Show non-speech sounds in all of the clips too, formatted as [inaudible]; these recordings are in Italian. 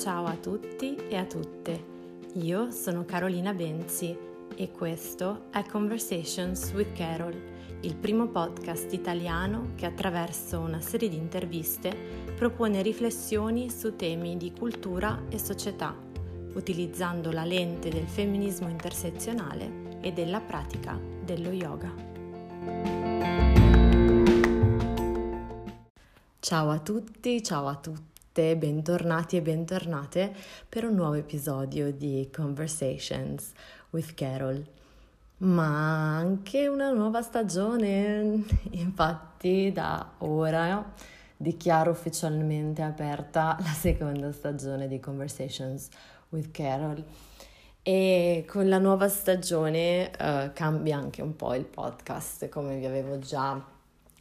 Ciao a tutti e a tutte, io sono Carolina Benzi e questo è Conversations with Carol, il primo podcast italiano che attraverso una serie di interviste propone riflessioni su temi di cultura e società, utilizzando la lente del femminismo intersezionale e della pratica dello yoga. Ciao a tutti, ciao a tutte, bentornati e bentornate per un nuovo episodio di Conversations with Carol. Ma anche una nuova stagione, infatti da ora dichiaro ufficialmente aperta la seconda stagione di Conversations with Carol. E con la nuova stagione uh, cambia anche un po' il podcast, come vi avevo già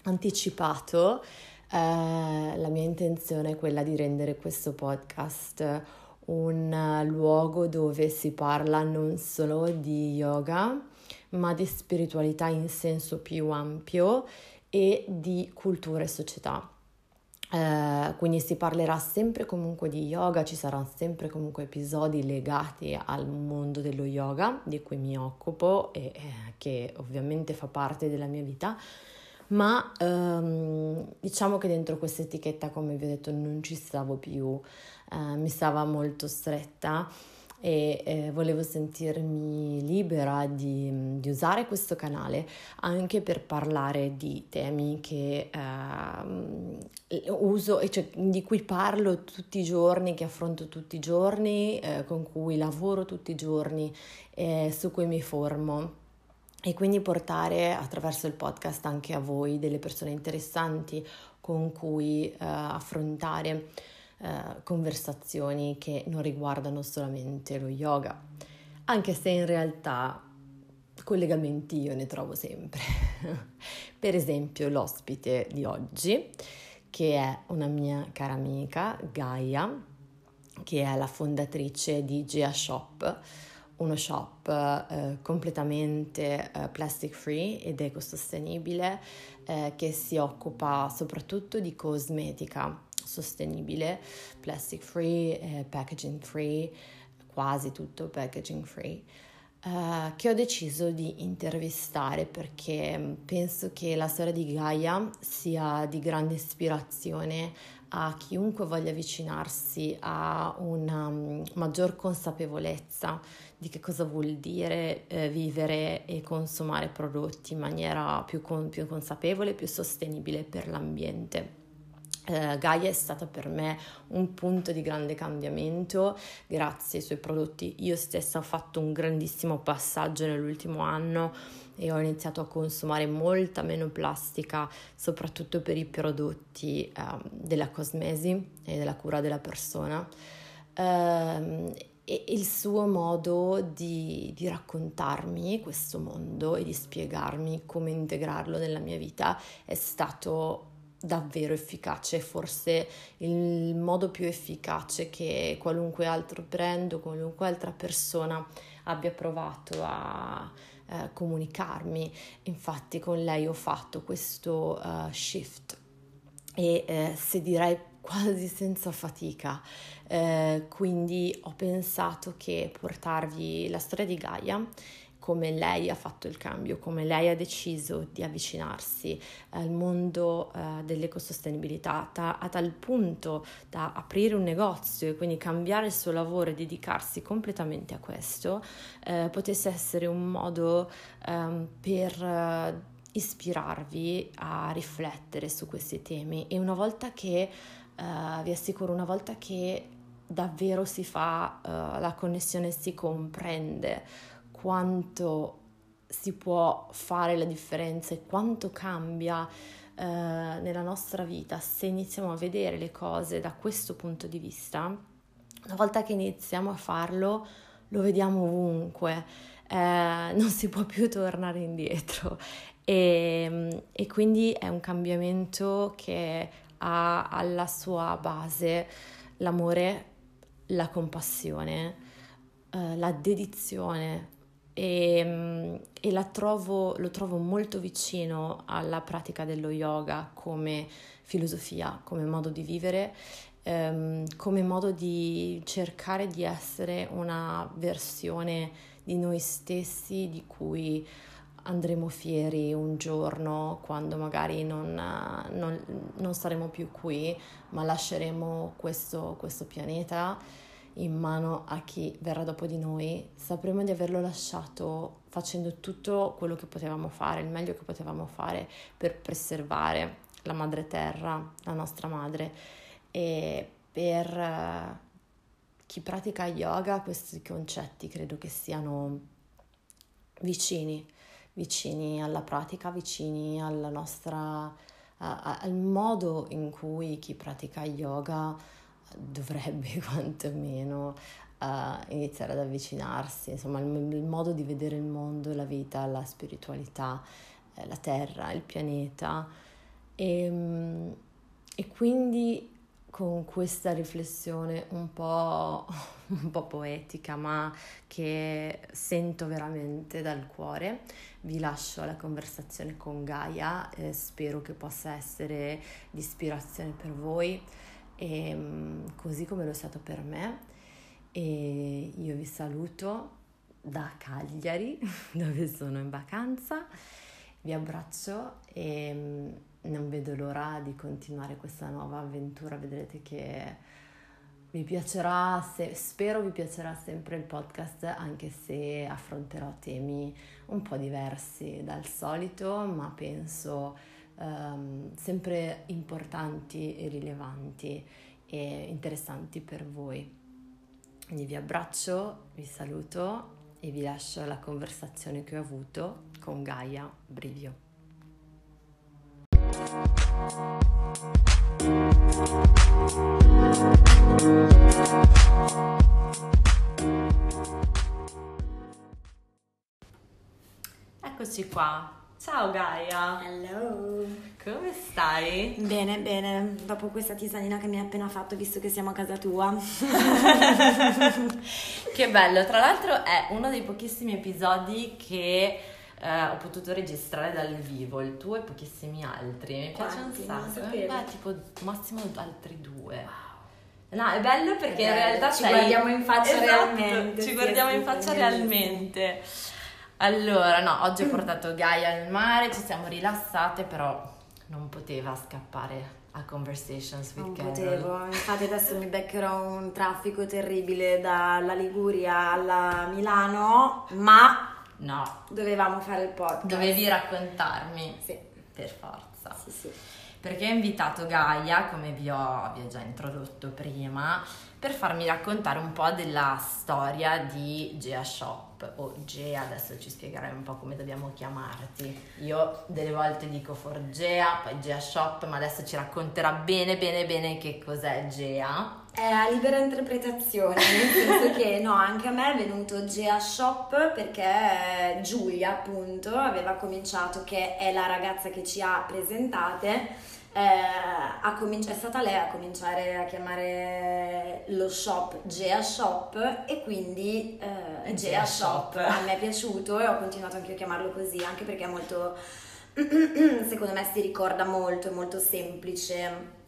anticipato. Eh, la mia intenzione è quella di rendere questo podcast un luogo dove si parla non solo di yoga, ma di spiritualità in senso più ampio e di cultura e società. Eh, quindi si parlerà sempre comunque di yoga, ci saranno sempre comunque episodi legati al mondo dello yoga di cui mi occupo e eh, che ovviamente fa parte della mia vita, ma ehm, diciamo che dentro questa etichetta, come vi ho detto, non ci stavo più, eh, mi stava molto stretta e eh, volevo sentirmi libera di, di, usare questo canale anche per parlare di temi che eh, uso e cioè, di cui parlo tutti i giorni, che affronto tutti i giorni, eh, con cui lavoro tutti i giorni, su cui mi formo e quindi portare attraverso il podcast anche a voi delle persone interessanti con cui uh, affrontare uh, conversazioni che non riguardano solamente lo yoga, anche se in realtà collegamenti io ne trovo sempre. [laughs] per esempio l'ospite di oggi, che è una mia cara amica, Gaia, che è la fondatrice di Gea Shop, uno shop eh, completamente eh, plastic free ed ecosostenibile eh, che si occupa soprattutto di cosmetica sostenibile, plastic free, eh, packaging free, quasi tutto packaging free. Uh, che ho deciso di intervistare perché penso che la storia di Gaia sia di grande ispirazione a chiunque voglia avvicinarsi a una um, maggior consapevolezza di che cosa vuol dire eh, vivere e consumare prodotti in maniera più, con, più consapevole, più sostenibile per l'ambiente. Uh, Gaia è stata per me un punto di grande cambiamento grazie ai suoi prodotti. Io stessa ho fatto un grandissimo passaggio nell'ultimo anno e ho iniziato a consumare molta meno plastica, soprattutto per i prodotti uh, della cosmesi e della cura della persona. Uh, e il suo modo di, di, raccontarmi questo mondo e di spiegarmi come integrarlo nella mia vita è stato davvero efficace, forse il modo più efficace che qualunque altro brand o qualunque altra persona abbia provato a eh, comunicarmi. Infatti con lei ho fatto questo uh, shift e eh, se direi quasi senza fatica. Eh, quindi ho pensato che portarvi la storia di Gaia come lei ha fatto il cambio, come lei ha deciso di avvicinarsi al mondo uh, dell'ecosostenibilità ta- a tal punto da aprire un negozio e quindi cambiare il suo lavoro e dedicarsi completamente a questo, uh, potesse essere un modo um, per uh, ispirarvi a riflettere su questi temi. E una volta che uh, vi assicuro, una volta che davvero si fa uh, la connessione, si comprende quanto si può fare la differenza e quanto cambia uh, nella nostra vita. Se iniziamo a vedere le cose da questo punto di vista, una volta che iniziamo a farlo, lo vediamo ovunque, eh, non si può più tornare indietro. E, e, quindi è un cambiamento che ha alla sua base l'amore, la compassione, eh, la dedizione e, e trovo, lo trovo molto vicino alla pratica dello yoga come filosofia, come modo di vivere, ehm, come modo di cercare di essere una versione di noi stessi di cui andremo fieri un giorno quando magari non, non, non saremo più qui, ma lasceremo questo, questo pianeta in mano a chi verrà dopo di noi, sapremo di averlo lasciato facendo tutto quello che potevamo fare, il meglio che potevamo fare per preservare la madre terra, la nostra madre e per uh, chi pratica yoga questi concetti credo che siano vicini, vicini alla pratica, vicini alla nostra, uh, al modo in cui chi pratica yoga dovrebbe [laughs] quantomeno uh, iniziare ad avvicinarsi, insomma il, il, modo di vedere il mondo, la vita, la spiritualità, eh, la terra, il pianeta e, ehm, e quindi con questa riflessione un po', [laughs] un po', poetica, ma che sento veramente dal cuore. Vi lascio la conversazione con Gaia, eh, spero che possa essere di ispirazione per voi, e, ehm, così come lo è stato per me. E io vi saluto da Cagliari, [laughs] dove sono in vacanza. Vi abbraccio e non vedo l'ora di continuare questa nuova avventura. Vedrete che vi piacerà, se, spero vi piacerà sempre il podcast, anche se affronterò temi un po' diversi dal solito, ma penso um, sempre importanti e rilevanti e interessanti per voi. Quindi vi abbraccio, vi saluto e vi lascio la conversazione che ho avuto con Gaia Brivio. Eccoci qua. Ciao Gaia. Hello. Come stai? Bene, bene. Dopo questa tisanina che mi hai appena fatto, visto che siamo a casa tua. [laughs] che bello. Tra l'altro è uno dei pochissimi episodi che eh, ho potuto registrare dal vivo, il tuo e pochissimi altri. Mi piace un sacco. Beh, tipo massimo altri due. Wow. No, è bello perché è in realtà ci sei... guardiamo in faccia esatto, realmente. Ci guardiamo in faccia realmente. Allora, no, oggi ho portato Gaia al mare, ci siamo rilassate, però non poteva scappare a Conversations with Non Carol. potevo, infatti adesso mi beccherò un traffico terribile dalla Liguria alla Milano, ma No. Dovevamo fare il podcast. Dovevi raccontarmi. Sì. Per forza. Sì, sì. Perché ho invitato Gaia, come vi ho, vi ho già introdotto prima, per farmi raccontare un po' della storia di Gea Shop o Gea, adesso ci spiegherai un po' come dobbiamo chiamarti. Io delle volte dico for Gea, poi Gea Shop, ma adesso ci racconterà bene bene bene che cos'è Gea. È a libera interpretazione, nel senso che no, anche a me è venuto Gea Shop perché Giulia appunto aveva cominciato, che è la ragazza che ci ha presentate, eh, cominci- è stata lei a cominciare a chiamare lo shop Gea Shop e quindi eh, Gea Shop. A me è piaciuto e ho continuato anche a chiamarlo così, anche perché è molto, [clears throat] secondo me si ricorda molto, è molto semplice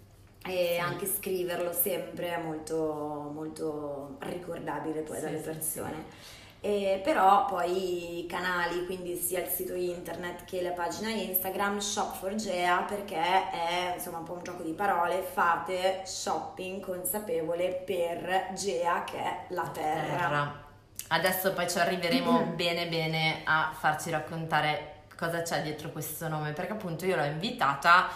e sì. anche scriverlo sempre è molto, molto ricordabile poi sì, dalle persone. Sì, e però poi i canali, quindi sia il sito internet che la pagina Instagram, Shop for Gea, perché è insomma un po' un gioco di parole, fate shopping consapevole per Gea che è la terra. terra. Adesso poi ci arriveremo mm-hmm. bene bene a farci raccontare cosa c'è dietro questo nome, perché appunto io l'ho invitata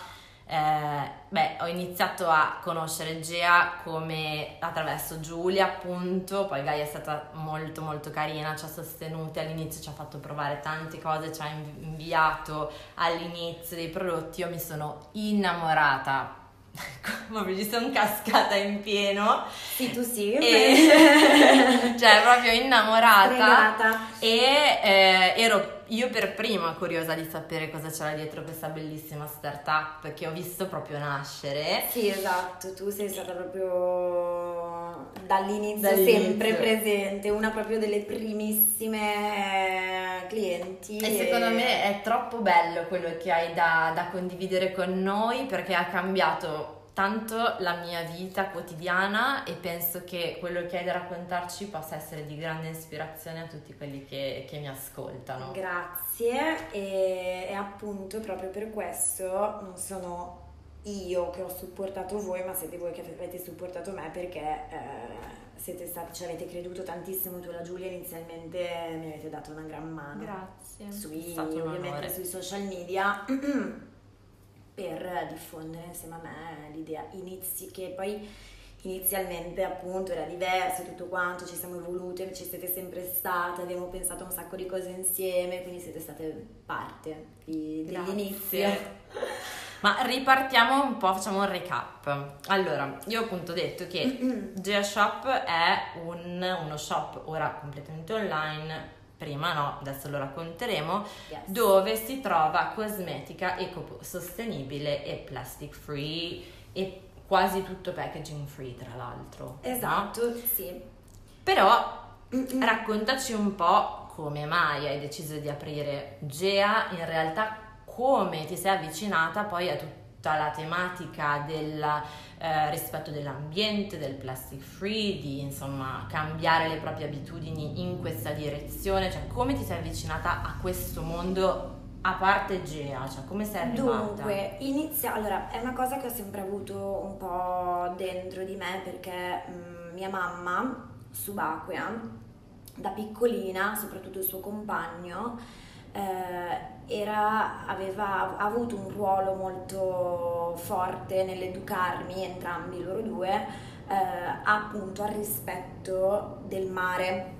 eh, beh, ho iniziato a conoscere Gea come attraverso Giulia, appunto, poi Gaia è stata molto molto carina, ci ha sostenuti all'inizio, ci ha fatto provare tante cose, ci ha inviato all'inizio dei prodotti, io mi sono innamorata proprio ci sono cascata in pieno. Sì, tu sì. E, [laughs] cioè, proprio innamorata. Stregata. E eh, ero io per prima curiosa di sapere cosa c'era dietro questa bellissima startup che ho visto proprio nascere. Sì, esatto, tu sei stata proprio dall'inizio, Dall'inizio. sempre presente, una proprio delle primissime eh, clienti. E secondo me è troppo bello quello che hai da, da condividere con noi perché ha cambiato tanto la mia vita quotidiana e penso che quello che hai da raccontarci possa essere di grande ispirazione a tutti quelli che, che mi ascoltano. Grazie e, e appunto proprio per questo non sono io che ho supportato voi, ma siete voi che avete supportato me perché eh, siete stati, ci avete creduto tantissimo tu e la Giulia inizialmente mi avete dato una gran mano. Grazie. Sui, ovviamente sui social media [clears throat] per diffondere insieme a me l'idea inizi che poi inizialmente appunto era diverso tutto quanto, ci siamo evolute, ci siete sempre state, abbiamo pensato a un sacco di cose insieme, quindi siete state parte di- dell'inizio. Ma ripartiamo un po', facciamo un recap. Allora, io ho appunto detto che Gea Shop è un- uno shop ora completamente online, prima no, adesso lo racconteremo, Yes. dove si trova cosmetica ecosostenibile e plastic free e quasi tutto packaging free tra l'altro. no? Esatto, sì. Però raccontaci un po' come mai hai deciso di aprire Gea, in realtà come ti sei avvicinata poi a tutta la tematica del eh, rispetto dell'ambiente, del plastic free, di insomma cambiare le proprie abitudini in questa direzione, cioè come ti sei avvicinata a questo mondo a parte Gea, cioè come sei arrivata? Dunque, inizia, allora, è una cosa che ho sempre avuto un po' dentro di me perché mm, mia mamma, subacquea, da piccolina, soprattutto il suo compagno, eh, era- aveva avuto un ruolo molto forte nell'educarmi, entrambi loro due, eh, appunto al rispetto del mare.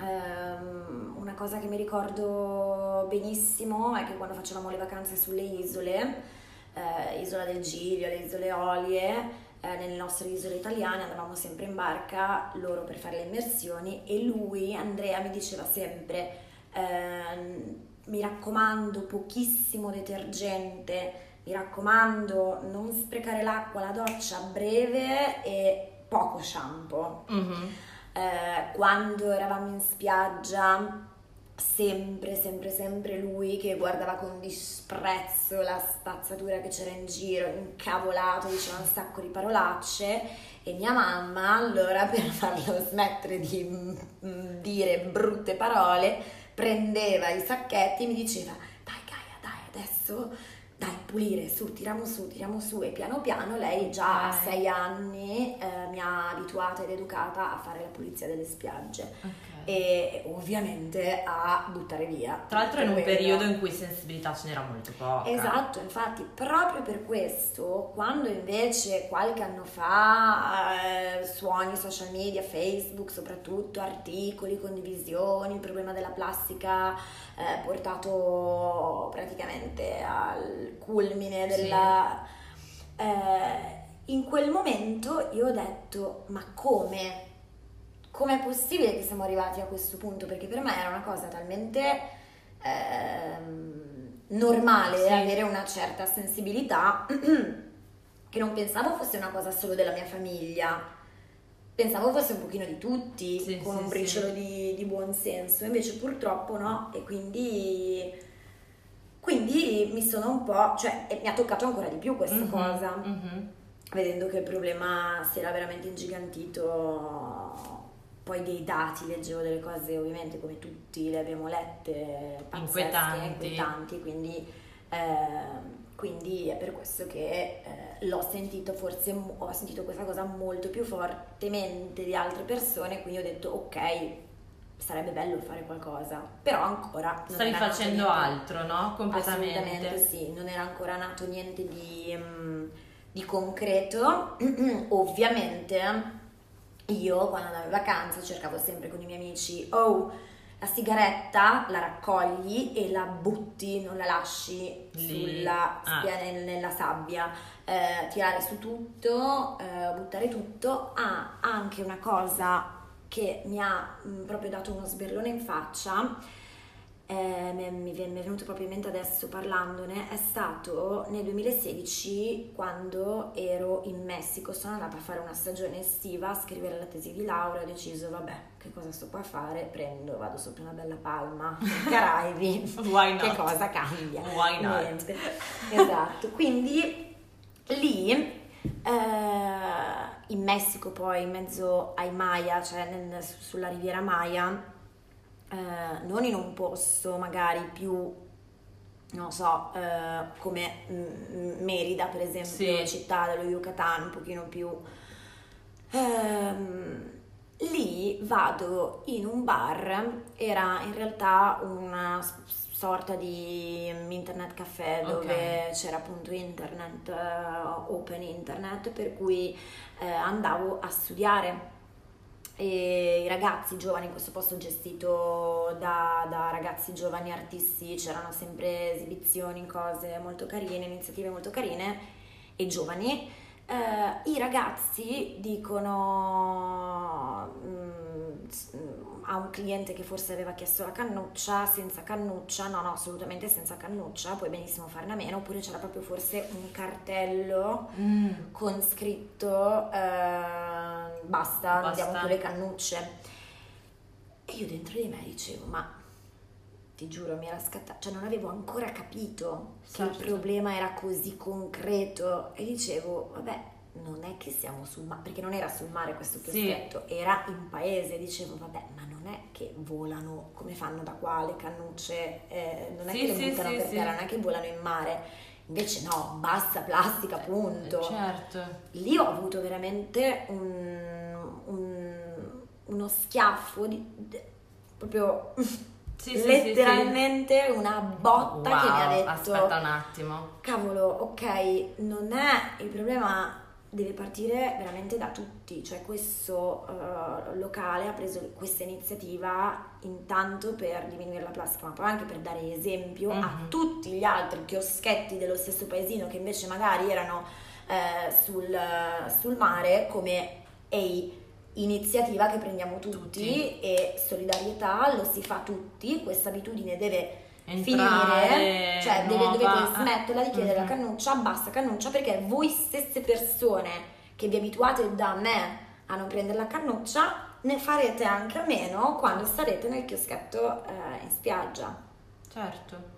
Ehm, una cosa che mi ricordo benissimo è che quando facevamo le vacanze sulle isole, eh, Isola del Giglio, le isole Olie, eh, nelle nostre isole italiane andavamo sempre in barca, loro per fare le immersioni e lui, Andrea, mi diceva sempre ehm, mi raccomando pochissimo detergente, mi raccomando non sprecare l'acqua, la doccia breve e poco shampoo. Mhm. Eh, quando eravamo in spiaggia, sempre, sempre, sempre lui che guardava con disprezzo la spazzatura che c'era in giro, incavolato, diceva un sacco di parolacce e mia mamma allora [laughs] per farlo smettere di mm, dire brutte parole prendeva i sacchetti e mi diceva dai Gaia, dai adesso dai pulire su, tiriamo su, tiriamo su e piano piano lei già a sei anni eh, mi ha abituata ed educata a fare la pulizia delle spiagge Ok. e ovviamente a buttare via. Tra l'altro in un quello. periodo in cui sensibilità ce n'era molto poca. Esatto, infatti proprio per questo, quando invece qualche anno fa eh, su ogni social media, Facebook soprattutto, articoli, condivisioni, il problema della plastica eh, portato praticamente al culmine Sì. della... eh, in quel momento io ho detto, ma come? Com'è possibile che siamo arrivati a questo punto? Perché per me era una cosa talmente ehm, normale Sì. avere una certa sensibilità [clears throat] che non pensavo fosse una cosa solo della mia famiglia. Pensavo fosse un pochino di tutti, Sì, con sì, un sì. briciolo di, di buon senso, invece purtroppo no, e quindi, quindi mi sono un po', cioè mi ha toccato ancora di più questa Mhm, cosa mhm. vedendo che il problema si era veramente ingigantito, poi dei dati, leggevo delle cose ovviamente come tutti le abbiamo lette, pazzesche, Inquietanti. inquietanti, quindi, eh, quindi è per questo che eh, l'ho sentito forse, ho sentito questa cosa molto più fortemente di altre persone, quindi ho detto ok, sarebbe bello fare qualcosa, però ancora... non Stavi facendo niente- altro, no? Completamente. Assolutamente sì, non era ancora nato niente di, mm, di concreto. [clears throat] Ovviamente io quando andavo in vacanza cercavo sempre con i miei amici, oh, la sigaretta la raccogli e la butti, non la lasci sulla Ah. nella sabbia. Eh, tirare su tutto, eh, buttare tutto. Ha anche una cosa che mi ha mm, proprio dato uno sberlone in faccia eh, mi, è venuto proprio in mente adesso parlandone, è stato nel 2016 quando ero in Messico, sono andata a fare una stagione estiva, a scrivere la tesi di laurea, ho deciso vabbè che cosa sto qua a fare, prendo, vado sopra una bella palma, [laughs] Caraibi, che cosa cambia? Why not? Niente. Esatto, quindi lì eh, in Messico poi in mezzo ai Maya, cioè nel, sulla riviera Maya, eh, non in un posto magari più, non so, eh, come Merida per esempio, sì. città dello Yucatan, un pochino più... Ehm, lì vado in un bar, era in realtà una sorta di internet caffè dove okay. c'era appunto internet, uh, open internet, per cui uh, andavo a studiare e i ragazzi giovani, in questo posto gestito da, da, ragazzi giovani artisti, c'erano sempre esibizioni, cose molto carine, iniziative molto carine e giovani. Eh, I ragazzi dicono mm, a un cliente che forse aveva chiesto la cannuccia, senza cannuccia, no no assolutamente senza cannuccia, puoi benissimo farne a meno, oppure c'era proprio forse un cartello mm. con scritto eh, basta, non diamo più le cannucce. E io dentro di me dicevo, ma ti giuro mi era scattato, cioè non avevo ancora capito certo. che il problema era così concreto e dicevo, vabbè, non è che siamo sul mare, perché non era sul mare questo chioschetto, sì. era in paese, dicevo vabbè ma non è che volano come fanno da qua le cannucce, eh, non è sì, che le sì, buttano per terra, non è che volano in mare, invece no, basta plastica, punto. Certo. Lì ho avuto veramente un, un, uno schiaffo di, di proprio... [laughs] Sì, letteralmente sì, sì, una botta wow, che mi ha detto aspetta un attimo cavolo ok non è il problema deve partire veramente da tutti, cioè questo uh, locale ha preso questa iniziativa intanto per diminuire la plastica, ma poi anche per dare esempio mm-hmm. a mhm. tutti gli altri chioschetti dello stesso paesino che invece magari erano uh, sul, sul, mare come ehi iniziativa che prendiamo tutti, tutti e solidarietà lo si fa tutti, questa abitudine deve Entrare, finire, cioè deve, dovete smetterla di chiedere mm-hmm. la cannuccia, basta cannuccia perché voi stesse persone che vi abituate da me a non prendere la cannuccia ne farete anche a meno quando starete nel chioschetto eh, in spiaggia. Certo.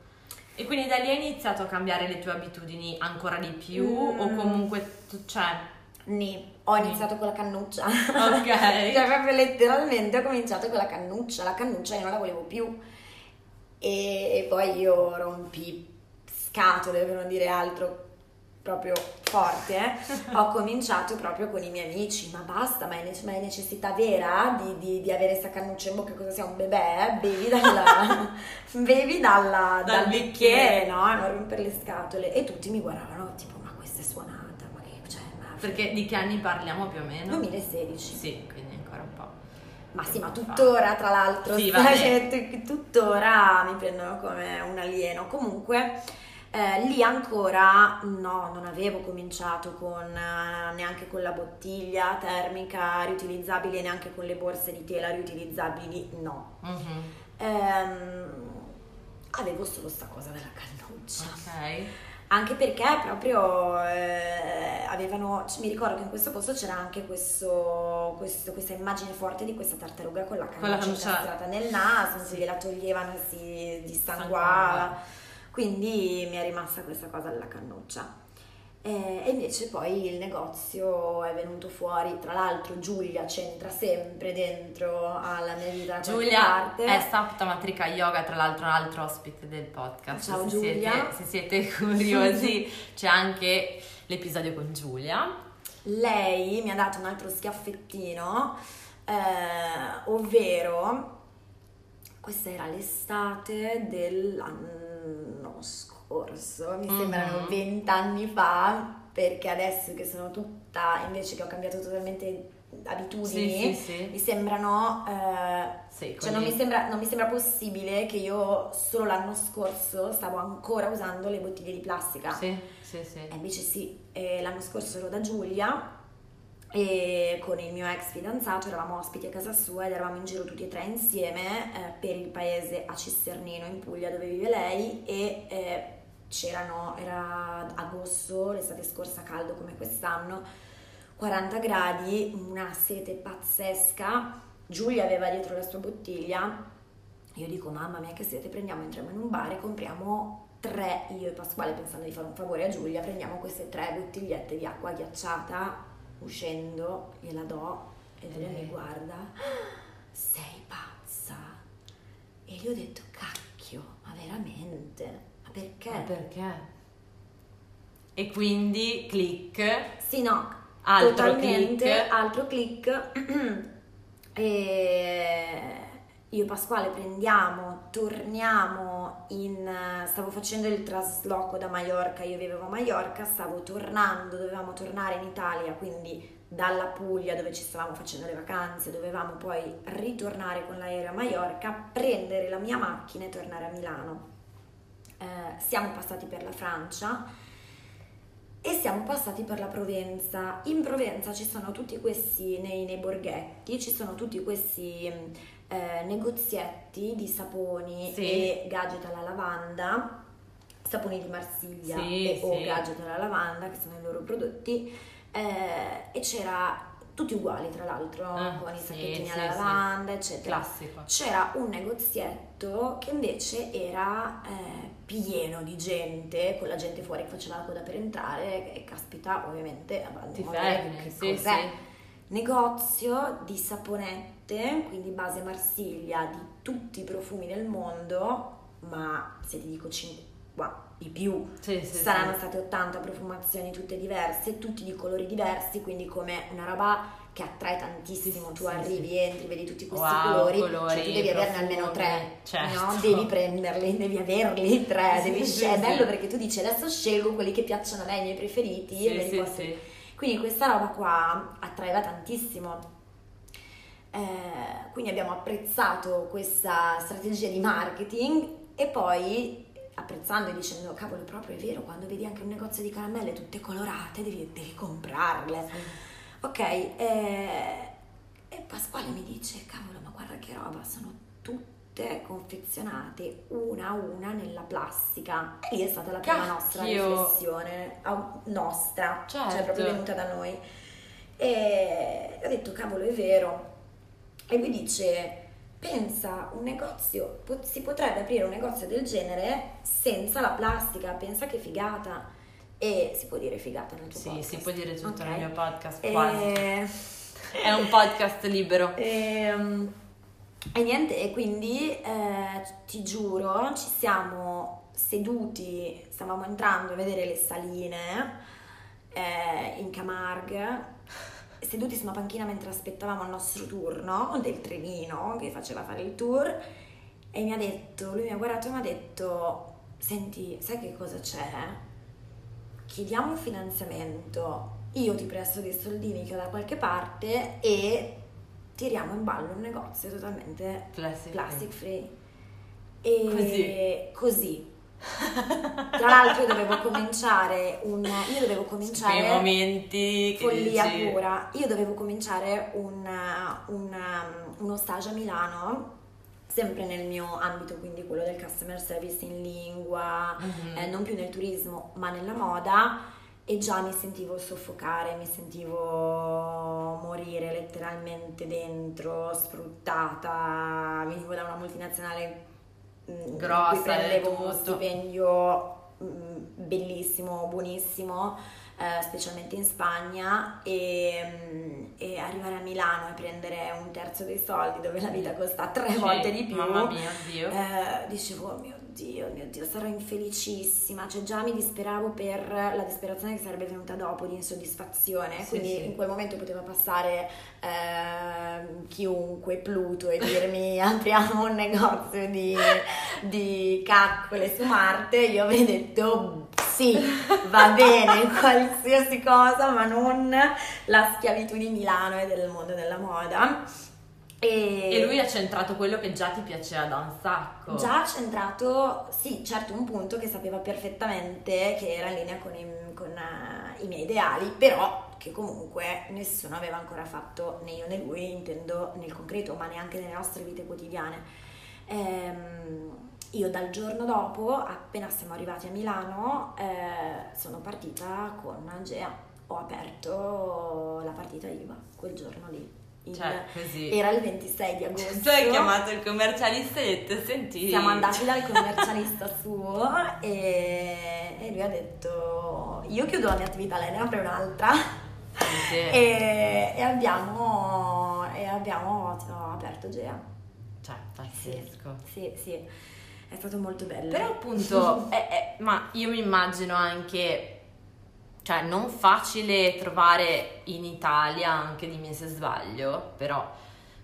E quindi da lì hai iniziato a cambiare le tue abitudini ancora di più mm. o comunque, cioè... Ni, ho iniziato con la cannuccia. Ok. [laughs] cioè proprio letteralmente ho cominciato con la cannuccia, la cannuccia io non la volevo più e, poi io rompi scatole per non dire altro proprio forte, eh? [laughs] ho cominciato proprio con i miei amici, ma basta, ma hai, ma hai necessità vera di, di, di, avere sta cannuccia in bocca, cosa sia un bebè? Bevi, dalla, [laughs] bevi dalla, dal, dal bicchiere, no? Non rompere le scatole. E tutti mi guardavano tipo, ma questa è suonata, ma che... Cioè, ma... Perché di che anni parliamo più o meno? 2016. Sì, quindi ancora un po'. Ma sì, ma tuttora, tra l'altro, sì, [laughs] cioè, tuttora mi prendono come un alieno. Comunque, eh, lì ancora no, non avevo cominciato con eh, neanche con la bottiglia termica riutilizzabile, neanche con le borse di tela riutilizzabili, no. Mm-hmm. Ehm, avevo solo sta cosa della cannuccia. Ok anche perché proprio eh, avevano, mi ricordo che in questo posto c'era anche questo, questo, questa immagine forte di questa tartaruga con la cannuccia incastrata nel naso, sì. gliela toglievano si dissanguava, quindi mi è rimasta questa cosa della cannuccia. E invece poi il negozio è venuto fuori, tra l'altro Giulia c'entra sempre dentro alla mia vita. Giulia è Sapta Matrika Yoga, tra l'altro un altro ospite del podcast. Ciao se Giulia. Siete, se siete [laughs] curiosi c'è anche l'episodio con Giulia. Lei mi ha dato un altro schiaffettino, eh, ovvero questa era l'estate dell'anno scorso scorso, mi mm-hmm. sembrano vent'anni fa, perché adesso che sono tutta, invece che ho cambiato totalmente abitudini, sì, sì, sì. mi sembrano, eh, cioè non mi, sembra, non mi, sembra, possibile che io solo l'anno scorso stavo ancora usando le bottiglie di plastica. Sì, sì, sì. E invece sì, eh, l'anno scorso ero da Giulia e con il mio ex fidanzato eravamo ospiti a casa sua ed eravamo in giro tutti e tre insieme eh, per il paese a Cisternino in Puglia dove vive lei e eh, c'erano, era agosto, l'estate scorsa caldo come quest'anno, 40 gradi, una sete pazzesca, Giulia aveva dietro la sua bottiglia, io dico mamma mia che sete, prendiamo, entriamo in un bar e compriamo tre, io e Pasquale pensando di fare un favore a Giulia, prendiamo queste tre bottigliette di acqua ghiacciata uscendo gliela do e Giulia mi guarda, sei pazza? E gli ho detto, cacchio, ma veramente? Perché? Perché? E quindi click. Sì, no, Altro totalmente, click. altro click. [clears throat] e io e Pasquale prendiamo, torniamo in... stavo facendo il trasloco da Maiorca, io vivevo a Maiorca, stavo tornando, dovevamo tornare in Italia, quindi dalla Puglia dove ci stavamo facendo le vacanze, dovevamo poi ritornare con l'aereo a Maiorca, prendere la mia macchina e tornare a Milano. Eh, siamo passati per la Francia e siamo passati per la Provenza. In Provenza ci sono tutti questi, nei, nei borghetti, ci sono tutti questi eh, negozietti di saponi Sì. e gadget alla lavanda, saponi di Marsiglia Sì, e, o sì. gadget alla lavanda, che sono i loro prodotti, eh, e c'era tutti uguali tra l'altro, Ah, con i sì, sacchettini sì, alla sì. lavanda, eccetera. Classico. C'era un negozietto che invece era eh, pieno di gente, con la gente fuori che faceva la coda per entrare e caspita ovviamente Ti fermi, che sì, cos'è? sì. Negozio di saponette, quindi base Marsiglia, di tutti i profumi del mondo, ma se ti dico 5, di più, Sì, sì, saranno sì. state 80 profumazioni tutte diverse, tutti di colori diversi, quindi come una roba che attrae tantissimo. Tu arrivi, entri, vedi tutti questi Wow, colori, colori, cioè tu devi averne almeno tre, certo. no? Devi prenderli, devi averli tre, devi scegliere. È bello perché tu dici adesso scelgo quelli che piacciono a lei, i miei preferiti e me li posso-. Quindi questa roba qua attraeva tantissimo. Eh, quindi abbiamo apprezzato questa strategia di marketing e poi apprezzando e dicendo cavolo proprio è vero quando vedi anche un negozio di caramelle tutte colorate devi, devi comprarle. Ok eh, e Pasquale mi dice cavolo ma guarda che roba sono tutte confezionate una a una nella plastica. E lì è stata la prima nostra Cacchio! riflessione nostra cioè Certo. proprio venuta da noi. E ho detto cavolo è vero. E lui dice pensa un negozio si potrebbe aprire un negozio del genere senza la plastica pensa che figata e si può dire figata nel tuo Sì, podcast si può dire tutto Ok. nel mio podcast, E- quasi. [laughs] È un podcast libero. Ehm, E, niente, e quindi eh, ti giuro, ci siamo seduti, stavamo entrando a vedere le saline eh, in Camargue, seduti su una panchina mentre aspettavamo il nostro turno del trenino che faceva fare il tour e mi ha detto, lui mi ha guardato e mi ha detto, senti, sai che cosa c'è? Chiediamo un finanziamento, io ti presto dei soldini che ho da qualche parte e tiriamo in ballo un negozio totalmente Plastic. plastic free. E Così. così. Tra l'altro io dovevo cominciare un... Io dovevo Quei cominciare... momenti che Follia dici- pura. Io dovevo cominciare un, un, uno stage a Milano, sempre nel mio ambito, quindi quello del customer service in lingua, Mhm. eh, non più nel turismo, ma nella moda. E già mi sentivo soffocare, mi sentivo morire letteralmente dentro, sfruttata. Venivo da una multinazionale Grossa, in cui prendevo uno stipendio mm, bellissimo, buonissimo, eh, specialmente in Spagna e, mm, e arrivare a Milano e prendere un terzo dei soldi dove la vita costa tre Sì, volte di più. Mamma mia, Dio. Eh, dicevo, oh mio Dio, mio Dio, sarò infelicissima. Cioè, già mi disperavo per la disperazione che sarebbe venuta dopo di insoddisfazione. Sì, Quindi sì. in quel momento poteva passare ehm, chiunque, Pluto, e dirmi [laughs] apriamo un negozio di, di caccole su Marte. Io avrei detto sì, va bene, qualsiasi cosa, ma non la schiavitù di Milano e del mondo della moda. E, E lui ha centrato quello che già ti piaceva da un sacco. Già centrato, sì, certo, un punto che sapeva perfettamente che era in linea con i, con, eh, i miei ideali, però che comunque nessuno aveva ancora fatto, né io né lui, intendo nel concreto, ma neanche nelle nostre vite quotidiane. Ehm, io dal giorno dopo, appena siamo arrivati a Milano, eh, sono partita con Agea. Ho aperto la partita IVA quel giorno lì. Il, Cioè, così. Era il 26 di agosto. Tu hai chiamato il commercialista e hai detto, senti... Siamo andati dal commercialista [laughs] suo e, e lui ha detto io chiudo la mia attività, lei ne apre un'altra Sì. e, e abbiamo, e abbiamo aperto Gea. Cioè, pazzesco. Sì, sì, è stato molto bello. Però appunto, [laughs] eh, eh, ma io mi immagino anche, cioè non facile trovare in Italia, anche dimmi se sbaglio, però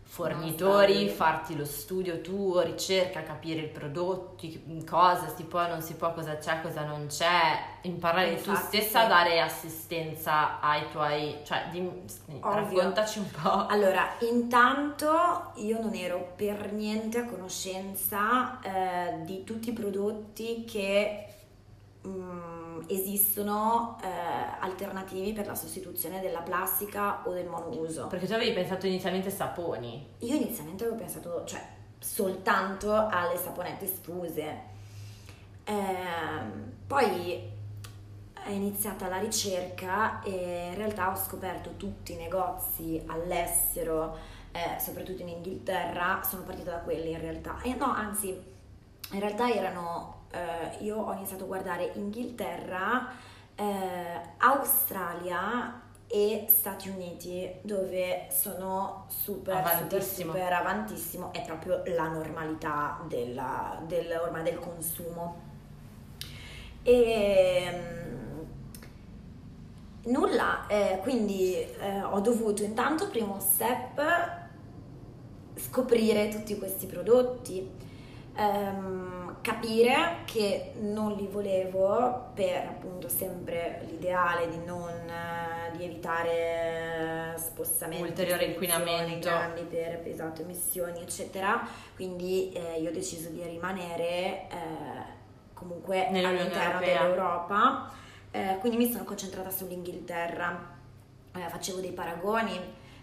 fornitori, farti lo studio tuo, ricerca, capire i prodotti, cosa si può, non si può, cosa c'è, cosa non c'è, imparare tu Infatti, stessa a sì. dare assistenza ai tuoi, cioè dimmi- raccontaci un po'. Allora, intanto io non ero per niente a conoscenza eh, di tutti i prodotti che mm, esistono eh, alternativi per la sostituzione della plastica o del monouso. Perché tu avevi pensato inizialmente saponi. Io inizialmente avevo pensato, cioè, soltanto alle saponette sfuse. Ehm, poi è iniziata la ricerca e in realtà ho scoperto tutti i negozi all'estero, eh, soprattutto in Inghilterra, sono partita da quelli in realtà. E no, anzi, in realtà erano, eh, io ho iniziato a guardare Inghilterra, eh, Australia e Stati Uniti dove sono super Avantissimo. super super avantissimo. È proprio la normalità della, del, ormai del consumo. E mm, nulla eh, quindi eh, ho dovuto intanto primo step scoprire tutti questi prodotti. Ehm, capire che non li volevo per appunto sempre l'ideale di non eh, di evitare spostamenti Ulteriore inquinamento. grandi per esatto, emissioni eccetera quindi eh, io ho deciso di rimanere eh, comunque Nell'Unione all'interno Europea. dell'Europa eh, quindi mi sono concentrata sull'Inghilterra Eh, facevo dei paragoni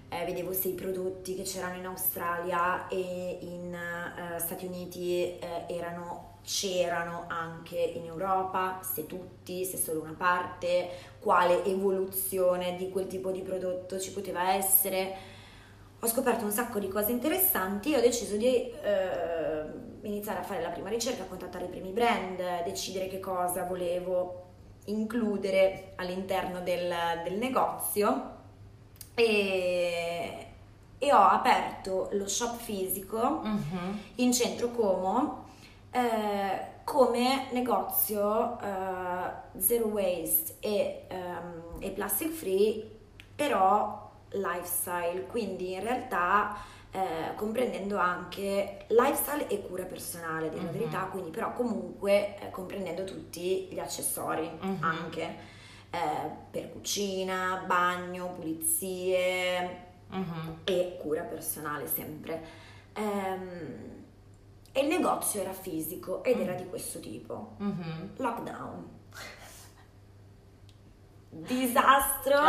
eh, vedevo se i prodotti che c'erano in Australia e in eh, Stati Uniti eh, erano c'erano anche in Europa, se tutti, se solo una parte, quale evoluzione di quel tipo di prodotto ci poteva essere. Ho scoperto un sacco di cose interessanti e ho deciso di eh, iniziare a fare la prima ricerca, contattare i primi brand, decidere che cosa volevo includere all'interno del, del negozio e, e ho aperto lo shop fisico Mhm. in centro Como eh, come negozio eh, zero waste e, ehm, e plastic free però lifestyle quindi in realtà eh, comprendendo anche lifestyle e cura personale di Mhm. verità quindi però comunque eh, comprendendo tutti gli accessori Mhm. anche eh, per cucina, bagno, pulizie Mhm. e cura personale sempre. Ehm, e il negozio era fisico ed era di questo tipo. Mhm. Lockdown. Disastro.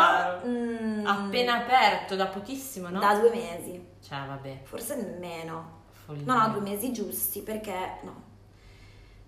Mm, Appena aperto, da pochissimo, no? Da due mesi, Cioè, vabbè, forse meno. follia. No, no, due mesi giusti perché no.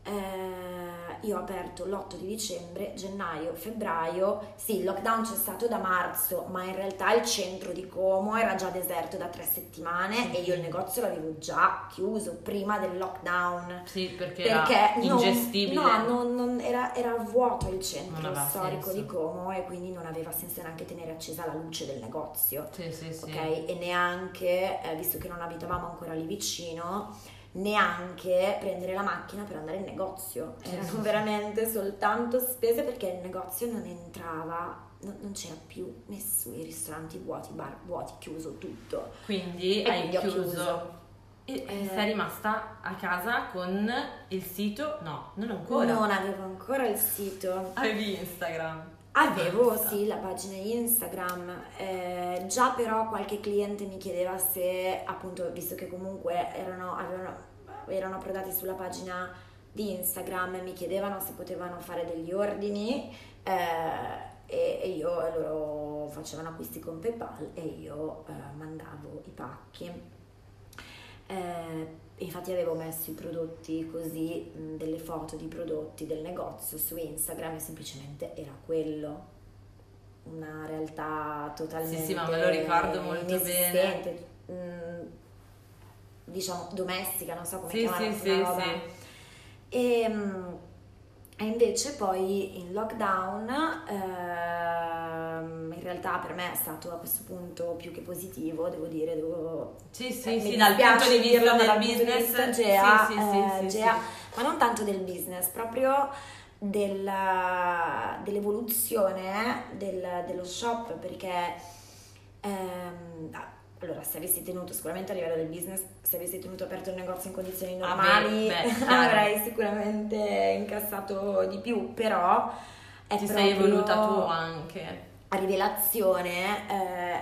Eh, io ho aperto l'8 di dicembre, gennaio, febbraio. Sì, il lockdown c'è stato da marzo, ma in realtà il centro di Como era già deserto da tre settimane e io il negozio l'avevo già chiuso prima del lockdown. Sì, perché, Perché era non- ingestibile. no, non- non- era, era vuoto il centro storico senso. di Como e quindi non aveva senso neanche tenere accesa la luce del negozio Sì, sì, sì. ok? E neanche, eh, visto che non abitavamo ancora lì vicino, neanche prendere la macchina per andare in negozio. Erano veramente soltanto spese perché il negozio non entrava, non, c'era più nessuno, i ristoranti vuoti, bar vuoti, chiuso tutto. Quindi E hai quindi chiuso. chiuso. E Eh. sei rimasta a casa con il sito? No, non ancora. Non avevo ancora il sito. Avevi Instagram. Avevo sì la pagina Instagram, eh, già però qualche cliente mi chiedeva se appunto, visto che comunque erano, avevano, erano approdati sulla pagina di Instagram, mi chiedevano se potevano fare degli ordini eh, e, e io loro facevano acquisti con PayPal e io eh, mandavo i pacchi. Infatti avevo messo i prodotti così, mh, delle foto di prodotti del negozio su Instagram e semplicemente era quello. Una realtà totalmente Sì, sì, ma me lo ricordo molto mh, diciamo domestica, non so come Sì, chiamarla, sì, sì, roba. sì. E, mh, e invece poi in lockdown, ehm, in realtà per me è stato a questo punto più che positivo, devo dire, devo Sì, sì, eh, sì, dal punto di vista del dal business. vista Gea, sì, sì, eh, sì, Gea, ma non tanto del business, proprio della- dell'evoluzione del- dello shop, perché ehm, allora se avessi tenuto sicuramente a livello del business, se avessi tenuto aperto il negozio in condizioni Ah, normali, beh, beh, [laughs] chiaro. avrei sicuramente incassato di più, però è Ti sei evoluta tu anche. a rivelazione,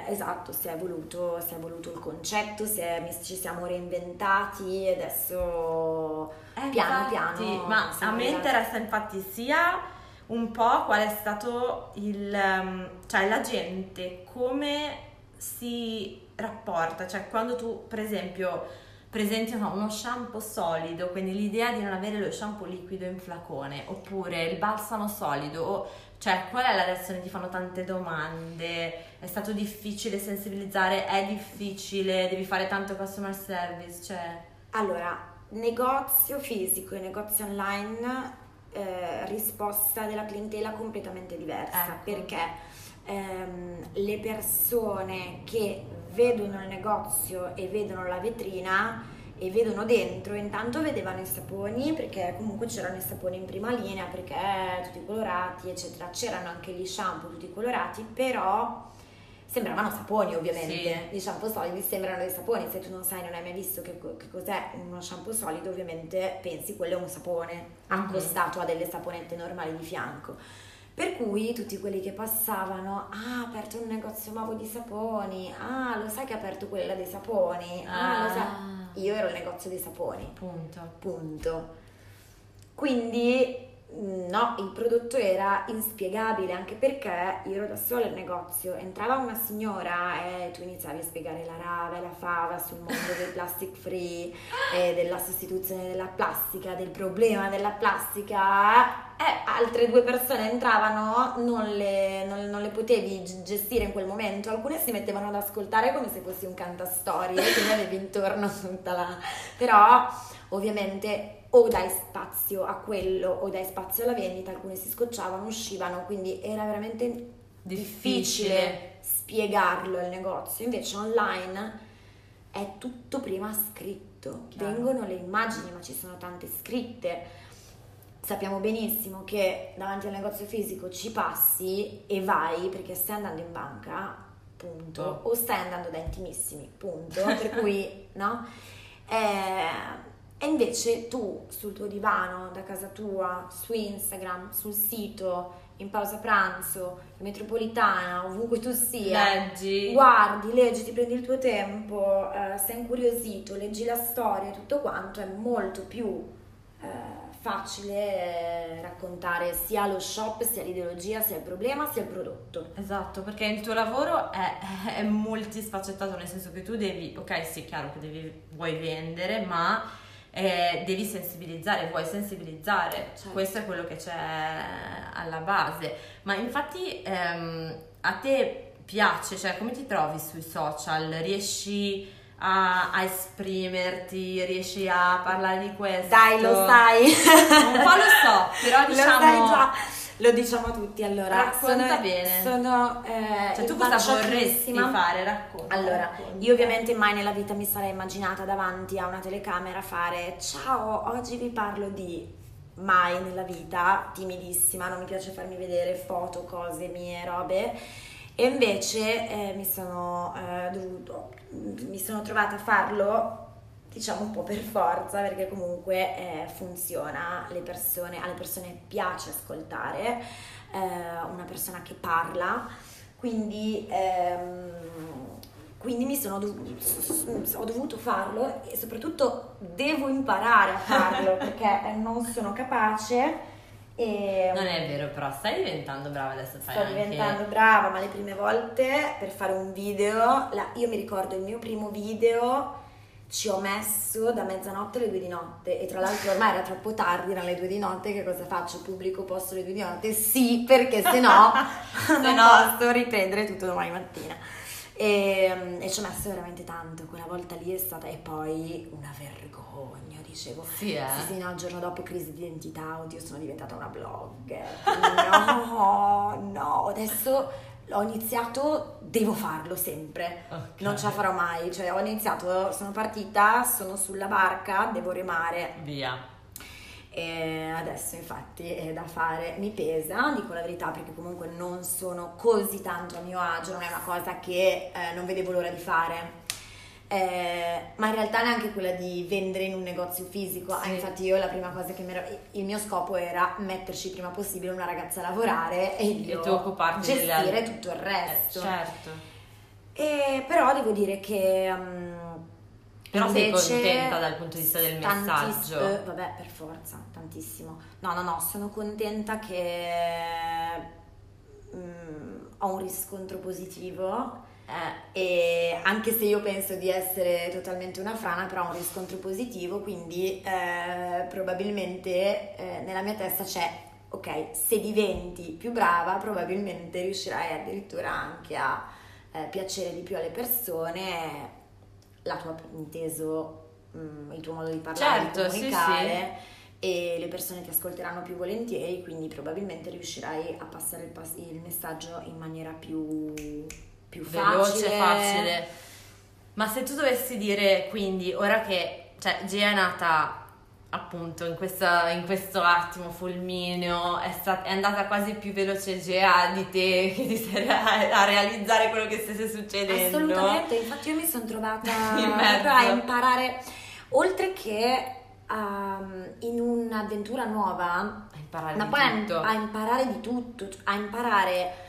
eh, esatto, si è evoluto, si è evoluto il concetto, è- ci siamo reinventati e adesso Eh, piano infatti, piano. Ma a me interessa infatti sia un po' qual è stato il... um, cioè la gente come si rapporta, cioè quando tu per esempio presenti no, uno shampoo solido, quindi l'idea di non avere lo shampoo liquido in flacone, oppure il balsamo solido, o- cioè qual è la reazione? Ti fanno tante domande, è stato difficile sensibilizzare, è difficile, devi fare tanto customer service, cioè... Allora, negozio fisico e negozio online, eh, risposta della clientela completamente diversa Ecco. perché ehm, le persone che vedono il negozio e vedono la vetrina e vedono dentro, intanto vedevano i saponi perché comunque c'erano i saponi in prima linea perché tutti colorati eccetera, c'erano anche gli shampoo tutti colorati però sembravano saponi ovviamente, Sì. gli shampoo solidi sembrano dei saponi, se tu non sai, non hai mai visto che, che cos'è uno shampoo solido ovviamente pensi quello è un sapone. Accostato a delle saponette normali di fianco. Per cui tutti quelli che passavano, ah, ha aperto un negozio nuovo di saponi, ah, lo sai che ha aperto quella dei saponi, ah, lo sai. Io ero il negozio dei saponi, Punto. punto. Quindi mh, no, il prodotto era inspiegabile anche perché io ero da sola al negozio, entrava una signora e tu iniziavi a spiegare la rava e la fava sul mondo del plastic free e della sostituzione della plastica, del problema della plastica. E altre due persone entravano, non le, non- non le potevi gestire in quel momento, alcune si mettevano ad ascoltare come se fossi un cantastorie, [laughs] quindi avevi intorno tutta la... però ovviamente o dai spazio a quello o dai spazio alla vendita, alcune si scocciavano, uscivano, quindi era veramente difficile, Difficile. spiegarlo al negozio, invece online è tutto prima scritto, Chiaro. vengono le immagini ma ci sono tante scritte. Sappiamo benissimo che davanti al negozio fisico ci passi e vai perché stai andando in banca, punto, Oh. o stai andando da intimissimi, punto, [laughs] per cui, no? Eh, e invece tu sul tuo divano, da casa tua, su Instagram, sul sito, in pausa pranzo, in metropolitana, ovunque tu sia, Leggi. guardi, leggi, ti prendi il tuo tempo, eh, sei incuriosito, leggi la storia, tutto quanto, è molto più eh, facile eh, raccontare sia lo shop, sia l'ideologia, sia il problema, sia il prodotto. Esatto, perché il tuo lavoro è, [laughs] è multisfaccettato, nel senso che tu devi, ok, sì, è chiaro che devi, vuoi vendere, ma eh, devi sensibilizzare, vuoi sensibilizzare, Certo. questo è quello che c'è alla base. Ma infatti ehm, a te piace, cioè come ti trovi sui social? Riesci a, a esprimerti, riesci a parlare di questo? Dai, lo sai! Un po' lo so, però [laughs] Lo diciamo... sai già. Lo diciamo a tutti, allora. Racconta sono, bene. Sono eh, Cioè tu cosa vorresti fare? Racconta. Allora, racconta. io ovviamente mai nella vita mi sarei immaginata davanti a una telecamera fare ciao, oggi vi parlo di mai nella vita, timidissima, non mi piace farmi vedere foto, cose mie, robe. E invece eh, mi, sono, eh, dovuto, mi sono trovata a farlo diciamo un po' per forza perché comunque eh, funziona, le persone, alle persone piace ascoltare eh, una persona che parla, quindi, ehm, quindi mi sono dov- ho dovuto farlo e soprattutto devo imparare a farlo [laughs] perché non sono capace E, non è vero, però stai diventando brava adesso. Fai sto anche... diventando brava, ma le prime volte per fare un video, la- io mi ricordo il mio primo video ci ho messo da mezzanotte alle due di notte e tra l'altro ormai era troppo tardi, erano le due di notte, che cosa faccio? Pubblico posto alle due di notte? Sì, perché se no [laughs] non no- posso riprendere tutto domani mattina. E, e ci ho messo veramente tanto, quella volta lì è stata e poi una vergogna, dicevo. Sì, eh. Sì, sì, no, il giorno dopo crisi di identità, oddio, sono diventata una blogger. [laughs] No, no, adesso ho iniziato, devo farlo sempre. Ok. Non ce la farò mai, cioè ho iniziato, sono partita, sono sulla barca, devo remare. Via. E adesso infatti è da fare, mi pesa, dico la verità, perché comunque non sono così tanto a mio agio, non è una cosa che eh, non vedevo l'ora di fare. Eh, ma in realtà neanche quella di vendere in un negozio fisico. Ah, Sì. infatti io la prima cosa che mi ero, il mio scopo era metterci prima possibile una ragazza a lavorare e io tu occuparti gestire altre- tutto il Eh, resto. certo. E però devo dire che mm, Però sei contenta dal punto di vista del messaggio? eh, vabbè, per forza, tantissimo. No, no, no, sono contenta che mm, ho un riscontro positivo. Eh, E anche se io penso di essere totalmente una frana, però ho un riscontro positivo, quindi eh, probabilmente eh, nella mia testa c'è, ok, se diventi più brava, probabilmente riuscirai addirittura anche a eh, piacere di più alle persone, la tua inteso, mm, il tuo modo di parlare, Certo, di sì, comunicare. E le persone ti ascolteranno più volentieri, quindi probabilmente riuscirai a passare il, pas- il messaggio in maniera più, più veloce, facile. facile. Ma se tu dovessi dire, quindi, ora che, cioè, Gia è nata appunto in, questa- in questo attimo fulmineo, è, sta- è andata quasi più veloce Gia di te [laughs] che di te a, a realizzare quello che stesse succedendo. Assolutamente, infatti io mi sono trovata [laughs] a imparare, oltre che um, in un'avventura nuova, A imparare ma poi tutto. a imparare di tutto, a imparare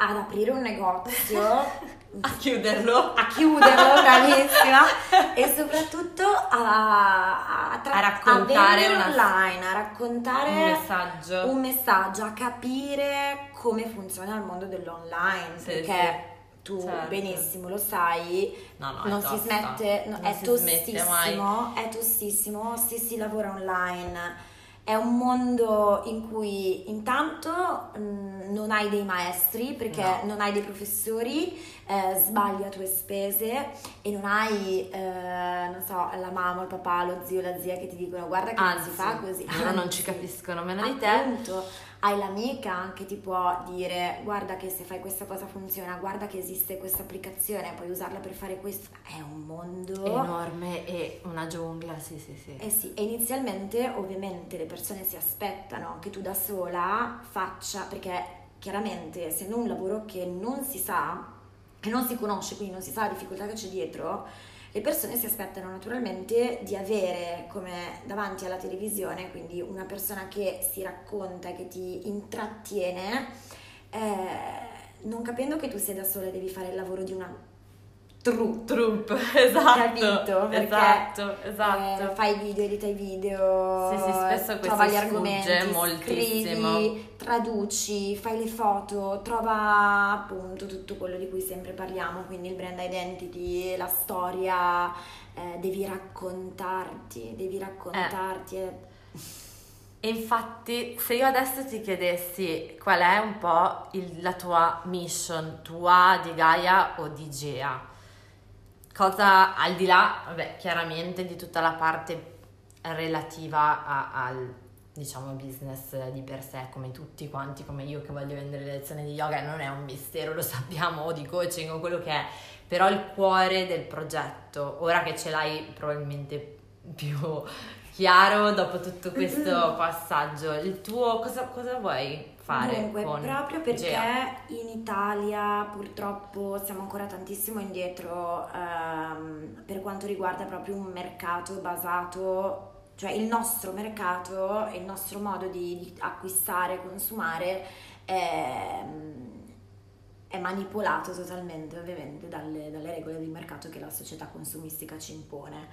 ad aprire un negozio, [laughs] A chiuderlo. a chiuderlo, bravissima, e soprattutto a, a, tra- A raccontare vendere una- online, a raccontare Un messaggio. un messaggio, a capire come funziona il mondo dell'online, Sì, perché tu certo. benissimo lo sai, No, no, non si smette, no, Non è si smette tostissimo, è tostissimo se si lavora online. È un mondo in cui intanto mh, non hai dei maestri perché No. non hai dei professori, eh, sbagli a tue spese e non hai, eh, non so, la mamma, il papà, lo zio, la zia che ti dicono guarda che non Anzi, si fa così. loro non Anzi. ci [laughs] capiscono meno di te. Appunto, hai l'amica che ti può dire guarda che se fai questa cosa funziona, guarda che esiste questa applicazione, puoi usarla per fare questo. È un mondo Enorme e una giungla, sì, sì, sì. eh sì, e inizialmente ovviamente le persone si aspettano che tu da sola faccia, perché chiaramente essendo un lavoro che non si sa, che non si conosce, quindi non si sa la difficoltà che c'è dietro, le persone si aspettano naturalmente di avere come davanti alla televisione, quindi una persona che si racconta, che ti intrattiene, eh, non capendo che tu sei da sola e devi fare il lavoro di una troupe. Trup, esatto. Capito? Perché, esatto, esatto. eh, fai video, edita i video, Sì, sì, spesso trova gli argomenti, moltissimo. scrivi, traduci, fai le foto, trova appunto tutto quello di cui sempre parliamo, quindi il brand identity, la storia, eh, devi raccontarti, devi raccontarti. eh. E infatti, se io adesso ti chiedessi qual è un po' il- la tua mission, tua di Gaia o di Gea, cosa al di là, vabbè, chiaramente di tutta la parte relativa a- al diciamo business di per sé, come tutti quanti, come io che voglio vendere le lezioni di yoga, non è un mistero, lo sappiamo, o di coaching o quello che è, però il cuore del progetto, ora che ce l'hai probabilmente più chiaro dopo tutto questo passaggio, il tuo cosa, cosa vuoi fare Dunque, proprio perché Gea? in Italia purtroppo siamo ancora tantissimo indietro ehm, per quanto riguarda proprio un mercato basato, cioè il nostro mercato e il nostro modo di, di acquistare e consumare è, è manipolato totalmente ovviamente dalle, dalle regole di mercato che la società consumistica ci impone.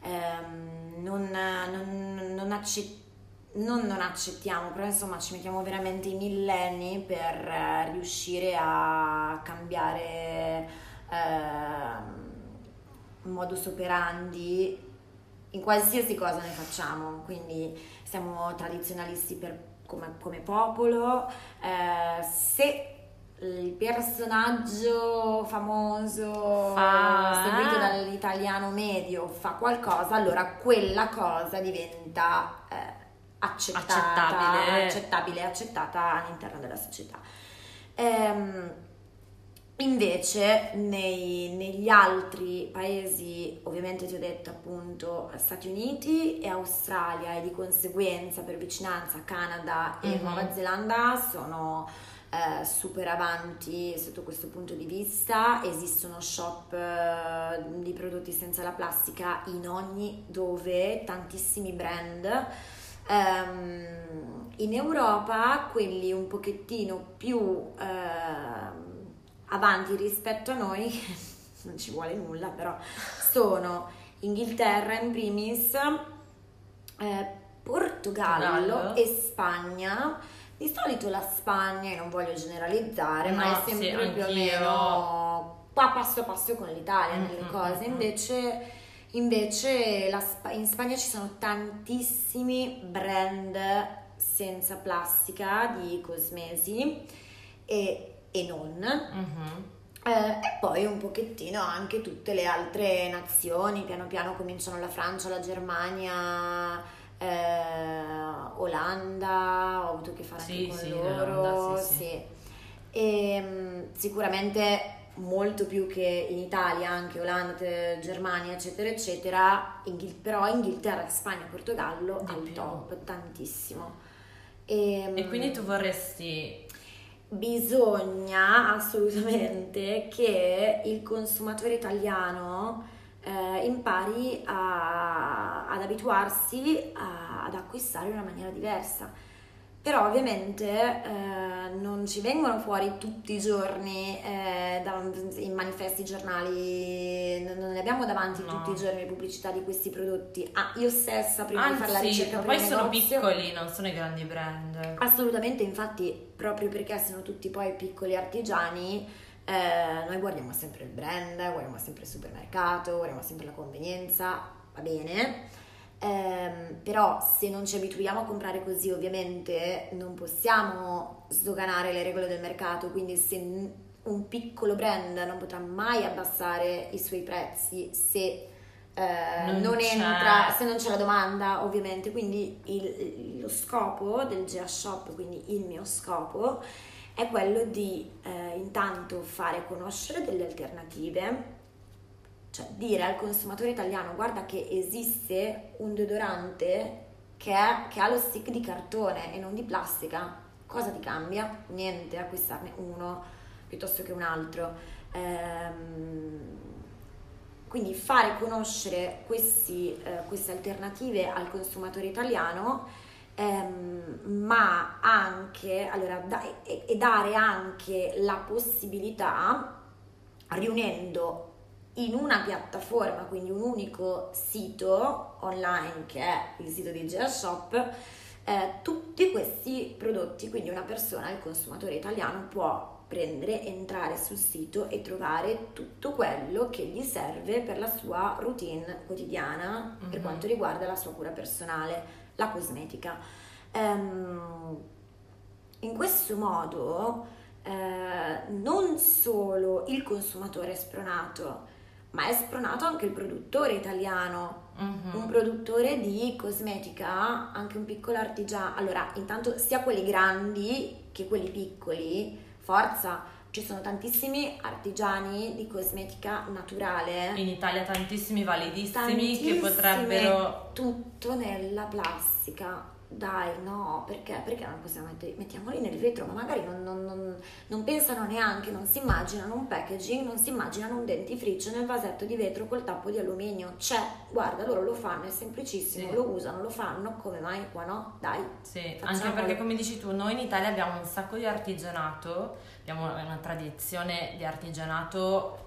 Ehm, non, non, non accett- non non accettiamo, però insomma ci mettiamo veramente i millenni per eh, riuscire a cambiare eh, modus operandi in qualsiasi cosa ne facciamo, quindi siamo tradizionalisti per, come, come, popolo, eh, se il personaggio famoso fa... seguito dall'italiano medio fa qualcosa, allora quella cosa diventa eh, accettata, accettabile. accettabile, accettata all'interno della società. Ehm, invece nei, negli altri paesi, ovviamente ti ho detto appunto Stati Uniti e Australia e di conseguenza per vicinanza Canada e mm-hmm. Nuova Zelanda sono eh, super avanti sotto questo punto di vista, esistono shop eh, di prodotti senza la plastica in ogni dove, tantissimi brand. Um, in Europa quelli un pochettino più uh, avanti rispetto a noi, [laughs] non ci vuole nulla però, sono Inghilterra in primis, eh, Portogallo, Portogallo. e Spagna. Di solito la Spagna, non voglio generalizzare, no, ma è sempre sì, più o meno qua passo a passo con l'Italia mm, nelle mm, cose. Mm, invece, invece la, in Spagna ci sono tantissimi brand senza plastica di cosmesi e, e non. Mm-hmm. Eh, e poi un pochettino anche tutte le altre nazioni, piano piano cominciano la Francia, la Germania eh, Olanda, ho avuto a che fare sì, anche con sì, loro, sì, sì. E, ehm, sicuramente molto più che in Italia, anche Olanda, Germania, eccetera, eccetera, Inghil- però Inghilterra, Spagna, Portogallo Di al più. top, tantissimo. E, ehm, e quindi tu vorresti bisogna assolutamente che il consumatore italiano eh, impari a, ad abituarsi a, ad acquistare in una maniera diversa. Però ovviamente eh, non ci vengono fuori tutti i giorni eh, da, in manifesti giornali, non ne abbiamo davanti no. tutti i giorni le pubblicità di questi prodotti. Ah, io stessa prima Anzi, di fare la ricerca poi sono negozio, piccoli, non sono i grandi brand. Assolutamente, infatti proprio perché sono tutti poi piccoli artigiani eh, noi guardiamo sempre il brand, guardiamo sempre il supermercato, guardiamo sempre la convenienza, va bene. Eh, però se non ci abituiamo a comprare così ovviamente non possiamo sdoganare le regole del mercato, quindi se un piccolo brand non potrà mai abbassare i suoi prezzi se eh, non, non entra, se non c'è la domanda ovviamente, quindi il, lo scopo del GA Shop, quindi il mio scopo è quello di eh, intanto fare conoscere delle alternative, cioè dire al consumatore italiano guarda che esiste un deodorante che, è, che ha lo stick di cartone e non di plastica, cosa ti cambia? Niente, acquistarne uno piuttosto che un altro. Ehm, quindi fare conoscere questi, eh, queste alternative al consumatore italiano ehm, ma anche, allora, da, e, e dare anche la possibilità, riunendo in una piattaforma, quindi un unico sito online che è il sito di Geashop, eh, tutti questi prodotti, quindi una persona, il consumatore italiano può prendere, entrare sul sito e trovare tutto quello che gli serve per la sua routine quotidiana mm-hmm. per quanto riguarda la sua cura personale la cosmetica. Um, in questo modo eh, non solo il consumatore è spronato, ma è spronato anche il produttore italiano, mm-hmm. un produttore di cosmetica, anche un piccolo artigiano. Allora, intanto sia quelli grandi che quelli piccoli, forza, ci sono tantissimi artigiani di cosmetica naturale. In Italia tantissimi validissimi tantissimi, che potrebbero... Tutto nella plastica dai, no, perché? Perché non possiamo mettere, mettiamoli nel vetro, ma magari non, non, non, non, pensano neanche, non si immaginano un packaging, non si immaginano un dentifricio nel vasetto di vetro col tappo di alluminio. C'è, guarda, loro lo fanno, è semplicissimo, sì. lo usano, lo fanno, come mai qua no? Dai. Sì, anche perché come dici tu, noi in Italia abbiamo un sacco di artigianato, abbiamo una tradizione di artigianato,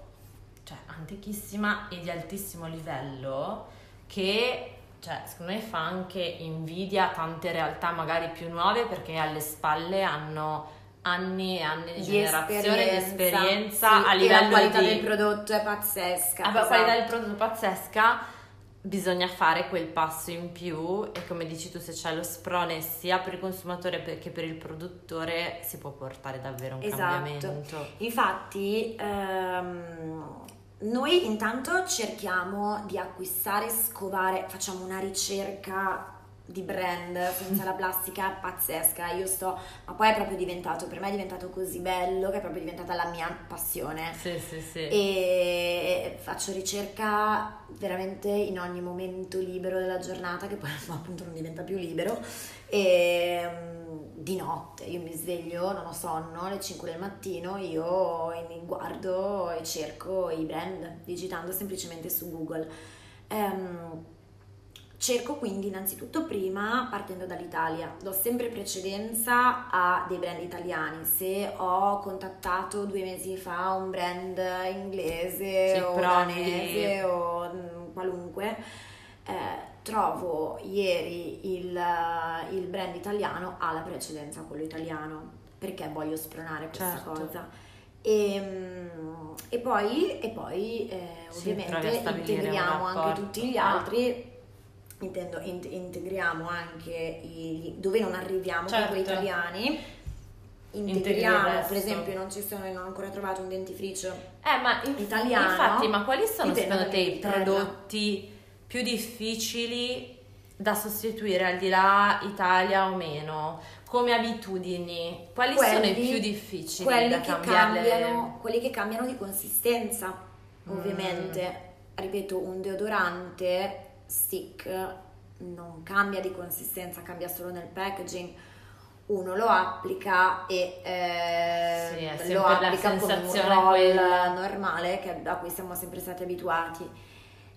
cioè, antichissima e di altissimo livello, che cioè, secondo me fa anche invidia a tante realtà magari più nuove perché alle spalle hanno anni e anni di, Di generazione di esperienza, sì, a e livello la qualità di del prodotto è pazzesca. Ah, beh, qualità del esatto. prodotto pazzesca bisogna fare quel passo in più e come dici tu se c'è lo sprone sia per il consumatore che per il produttore si può portare davvero un Esatto. cambiamento Infatti, ehm, noi intanto cerchiamo di acquistare, scovare, facciamo una ricerca di brand senza la plastica pazzesca. Io sto, ma poi è proprio diventato, per me è diventato così bello che è proprio diventata la mia passione. sì sì sì E faccio ricerca veramente in ogni momento libero della giornata, che poi [laughs] appunto non diventa più libero. E mm, di notte io mi sveglio, non ho sonno, alle 5 del mattino io mi guardo e cerco i brand digitando semplicemente su Google. Ehm, cerco quindi innanzitutto prima partendo dall'Italia, do sempre precedenza a dei brand italiani. Se ho contattato due mesi fa un brand inglese Sì, o danese o mm, qualunque, eh, trovo ieri il, eh, il brand italiano ha la precedenza a quello italiano perché voglio spronare questa Certo. cosa. E, mm, e poi, e poi eh, ovviamente integriamo anche tutti gli Ah. altri. Intendo, int- integriamo anche i, dove non arriviamo Certo. con quei italiani. Integriamo, per esempio, non ci sono, non ho ancora trovato un dentifricio Eh, ma in- Italiano, infatti, ma quali sono secondo te i prodotti più difficili da sostituire al di là Italia o meno? Come abitudini, quali sono i Quelli- più difficili quelli da che, cambiarle? cambiano, quelli che cambiano di consistenza, Mm. ovviamente. Ripeto, un deodorante stick non cambia di consistenza, cambia solo nel packaging. Uno lo applica e eh, Sì, lo applica come un roll quella. normale che- a cui siamo sempre stati abituati.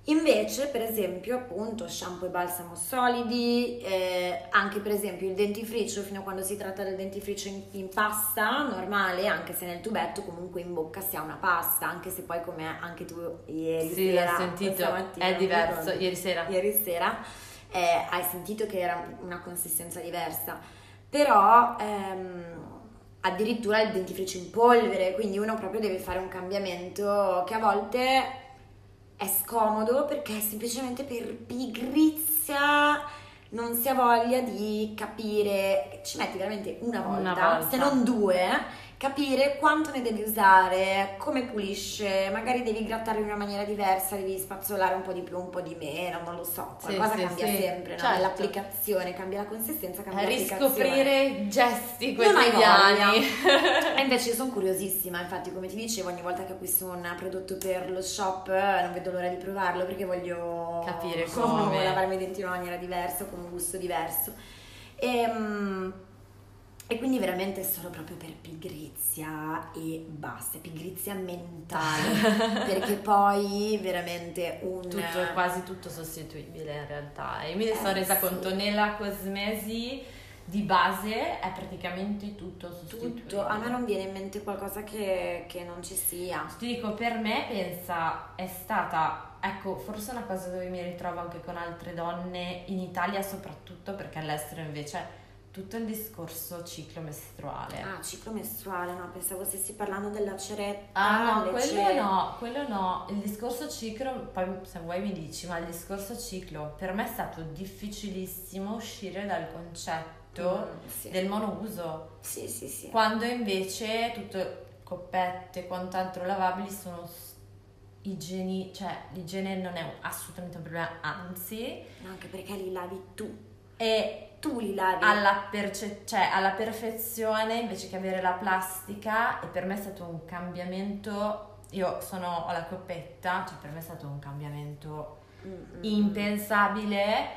Invece, per esempio, appunto, shampoo e balsamo solidi, eh, anche per esempio il dentifricio, fino a quando si tratta del dentifricio in, in pasta normale, anche se nel tubetto comunque in bocca si ha una pasta, anche se poi come anche tu ieri Sì, sera, l'ho sentito, mattina, è diverso, ricordo, ieri sera. ieri sera, eh, hai sentito che era una consistenza diversa, però ehm, addirittura il dentifricio in polvere, quindi uno proprio deve fare un cambiamento che a volte è scomodo perché semplicemente per pigrizia non si ha voglia di capire, ci metti veramente una volta, Una volta. se non due, capire quanto ne devi usare, come pulisce, magari devi grattarlo in una maniera diversa, devi spazzolare un po' di più, un po' di meno, non lo so, qualcosa sì, cambia sì, sempre, no? certo. Nell'applicazione cambia la consistenza, cambia l'applicazione. riscoprire gesti quotidiani. E invece io sono curiosissima, infatti come ti dicevo ogni volta che acquisto un prodotto per lo shop eh, non vedo l'ora di provarlo perché voglio Capire come. lavarmi i denti in una maniera diversa, con un gusto diverso. E, mm, e quindi veramente è solo proprio per pigrizia e basta, pigrizia mentale, [laughs] perché poi veramente un... Tutto, quasi tutto sostituibile in realtà. E mi Eh, sono resa sì. conto nella cosmesi di base è praticamente tutto sostituibile. Tutto, a me non viene in mente qualcosa che, che non ci sia. Ti dico, per me, pensa, è stata, ecco, forse una cosa dove mi ritrovo anche con altre donne, in Italia soprattutto, perché all'estero invece tutto il discorso ciclo mestruale. Ah, ciclo mestruale, no, pensavo stessi parlando della ceretta. Ah no, quello cere- no, quello no. Il discorso ciclo, poi se vuoi mi dici, ma il discorso ciclo per me è stato difficilissimo uscire dal concetto Mm, sì. del monouso, Sì, sì, sì. quando invece tutte coppette e quant'altro lavabili sono igieni, cioè l'igiene non è assolutamente un problema, anzi, No, anche perché li lavi tu. è Tu li lavi. alla, perce- cioè, alla perfezione invece che avere la plastica e per me è stato un cambiamento io sono ho la coppetta cioè per me è stato un cambiamento Mm, mm, impensabile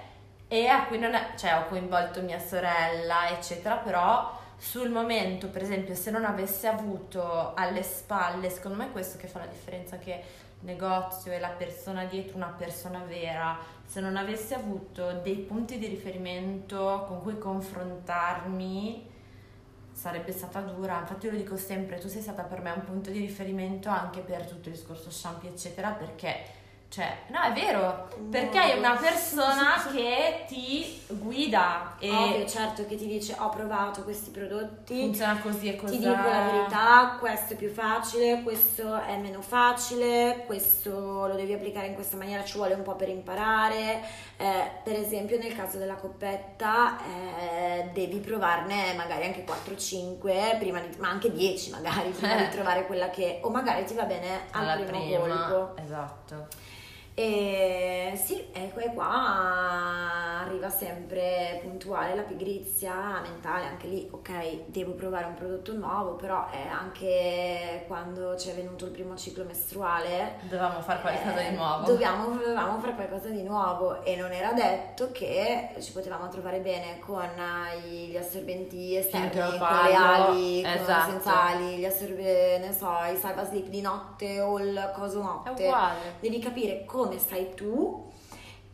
e a cui non è, cioè ho coinvolto mia sorella eccetera però sul momento per esempio se non avessi avuto alle spalle secondo me è questo che fa la differenza che negozio e la persona dietro una persona vera se non avessi avuto dei punti di riferimento con cui confrontarmi sarebbe stata dura. Infatti io lo dico sempre tu sei stata per me un punto di riferimento anche per tutto il discorso shampoo eccetera perché Cioè, no, è vero, perché hai una persona che ti guida e Ovvio, certo che ti dice ho provato questi prodotti, funziona così e così. ti dico la verità, questo è più facile, questo è meno facile, questo lo devi applicare in questa maniera, ci vuole un po' per imparare. Eh, per esempio nel caso della coppetta eh, devi provarne magari anche 4-5, prima di, ma anche 10 magari, prima Eh. di [laughs] trovare quella che o magari ti va bene al alla primo prima. colpo. Esatto. E sì, e qua- e qua arriva sempre puntuale la pigrizia mentale, anche lì, ok, devo provare un prodotto nuovo, però è anche quando ci è venuto il primo ciclo mestruale. Dovevamo fare qualcosa eh, di nuovo. Dobbiamo, dovevamo fare qualcosa di nuovo e non era detto che ci potevamo trovare bene con gli assorbenti esterni, con le ali, con esatto. senza ali, gli assorbenti, ne so, i salva slip di notte o il coso È notte uguale. devi capire come stai tu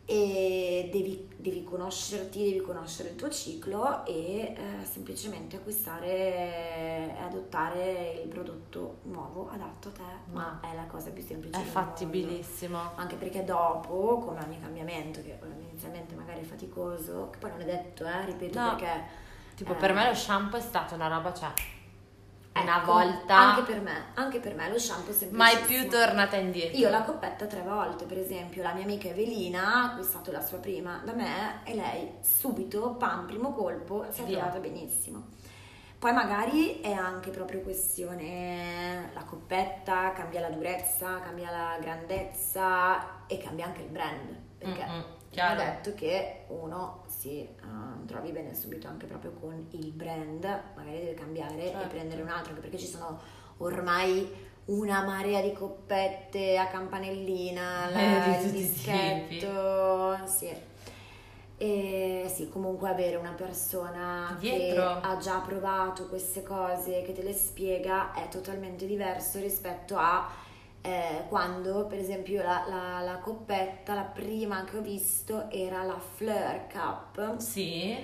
e devi, devi conoscerti, devi conoscere il tuo ciclo e eh, semplicemente acquistare e adottare il prodotto nuovo adatto a te, ma è la cosa più semplice È del mondo. fattibilissimo. Anche perché dopo, come ogni cambiamento, che inizialmente magari è faticoso, che poi non è detto, eh, ripeto, No. perché... Tipo, eh, per me lo shampoo è stata una roba, cioè, una ecco, volta, Anche per me, anche per me lo shampoo è mai semplicissimo. più tornata indietro. Io la coppetta tre volte, per esempio, la mia amica Evelina ha acquistato la sua prima da me e lei subito, pam, primo colpo, si è Via. trovata benissimo. Poi magari è anche proprio questione la coppetta, cambia la durezza, cambia la grandezza e cambia anche il brand. Perché Mm-mm, chiaro. è detto che uno si eh, trovi bene subito anche proprio con il brand, magari deve cambiare e Certo. prendere un altro, anche perché ci sono ormai una marea di coppette a campanellina, [laughs] la- Eh, il dischetto, sì. E sì, comunque avere una persona Dietro. che ha già provato queste cose, che te le spiega, è totalmente diverso rispetto a eh, quando, per esempio, la, la- la coppetta, la prima che ho visto era la Fleur Cup Sì,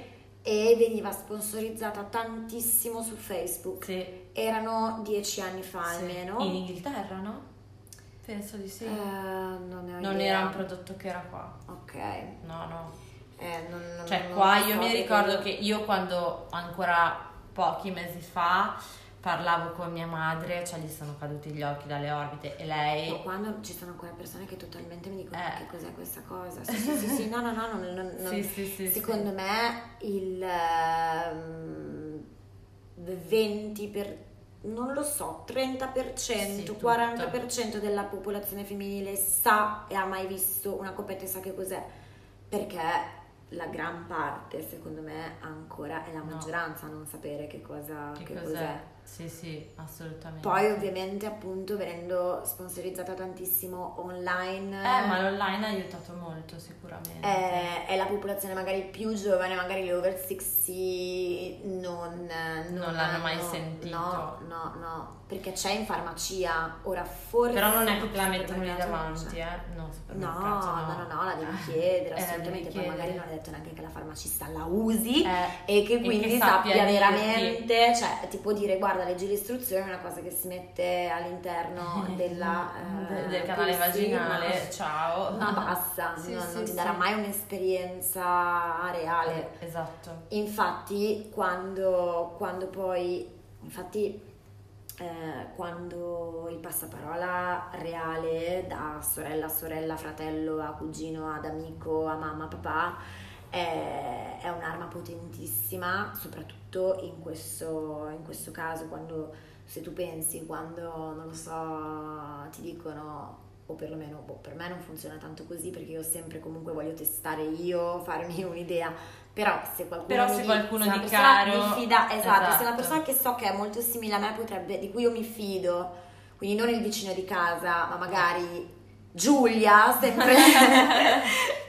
e veniva sponsorizzata tantissimo su Facebook. sì. Erano dieci anni fa sì. almeno. In Inghilterra, no? Penso di sì. Eh, non non era un prodotto che era qua. Ok. No, no. Eh, non, non- Cioè, qua io mi ricordo che io quando ancora pochi mesi fa parlavo con mia madre, cioè gli sono caduti gli occhi dalle orbite e lei... No, quando ci sono ancora persone che totalmente mi dicono Eh. che cos'è questa cosa. Sì, sì, sì, sì, no, no, no, non- non- Sì, sì, sì, secondo sì. me il ehm, 20 per non lo so, 30%, Sì, tutto. 40% della popolazione femminile sa e ha mai visto una coppetta e sa che cos'è. Perché la gran parte, secondo me, ancora è la maggioranza a non sapere che cosa Che che cos'è? cos'è. Sì, sì, assolutamente. Poi ovviamente appunto venendo sponsorizzata tantissimo online Eh, ma l'online ha aiutato molto sicuramente. è, è la popolazione magari più giovane, magari gli over 60 non, Non l'hanno mai hanno- sentito. No, no, no, perché c'è in farmacia, ora forse... Però non è che no, te la mettono lì non davanti, eh. No, No, no, no, no, la devi chiedere Eh, assolutamente, poi magari chiedere. non è detto neanche che la farmacista la usi Eh, e che e quindi che sappia, sappia veramente, cioè ti può dire guarda leggi le istruzioni, è una cosa che si mette all'interno [laughs] della, eh, del, canale vaginale, ciao. [laughs] Ma basta, Sì, non, sì, non ti sì. darà mai un'esperienza reale. Esatto. Infatti, quando, quando poi, infatti, eh, quando il passaparola reale da sorella a sorella, fratello a cugino, ad amico, a mamma, a papà, è, è un'arma potentissima, soprattutto in questo, in questo caso, quando se tu pensi, quando, non lo so, ti dicono o perlomeno boh, per me non funziona tanto così perché io sempre comunque voglio testare io, farmi [laughs] un'idea, però se qualcuno, Però mi se qualcuno una di caro- mi fida, esatto, se una esatto. persona che so che è molto simile a me potrebbe, di cui io mi fido, quindi non il vicino di casa, ma magari Giulia, sempre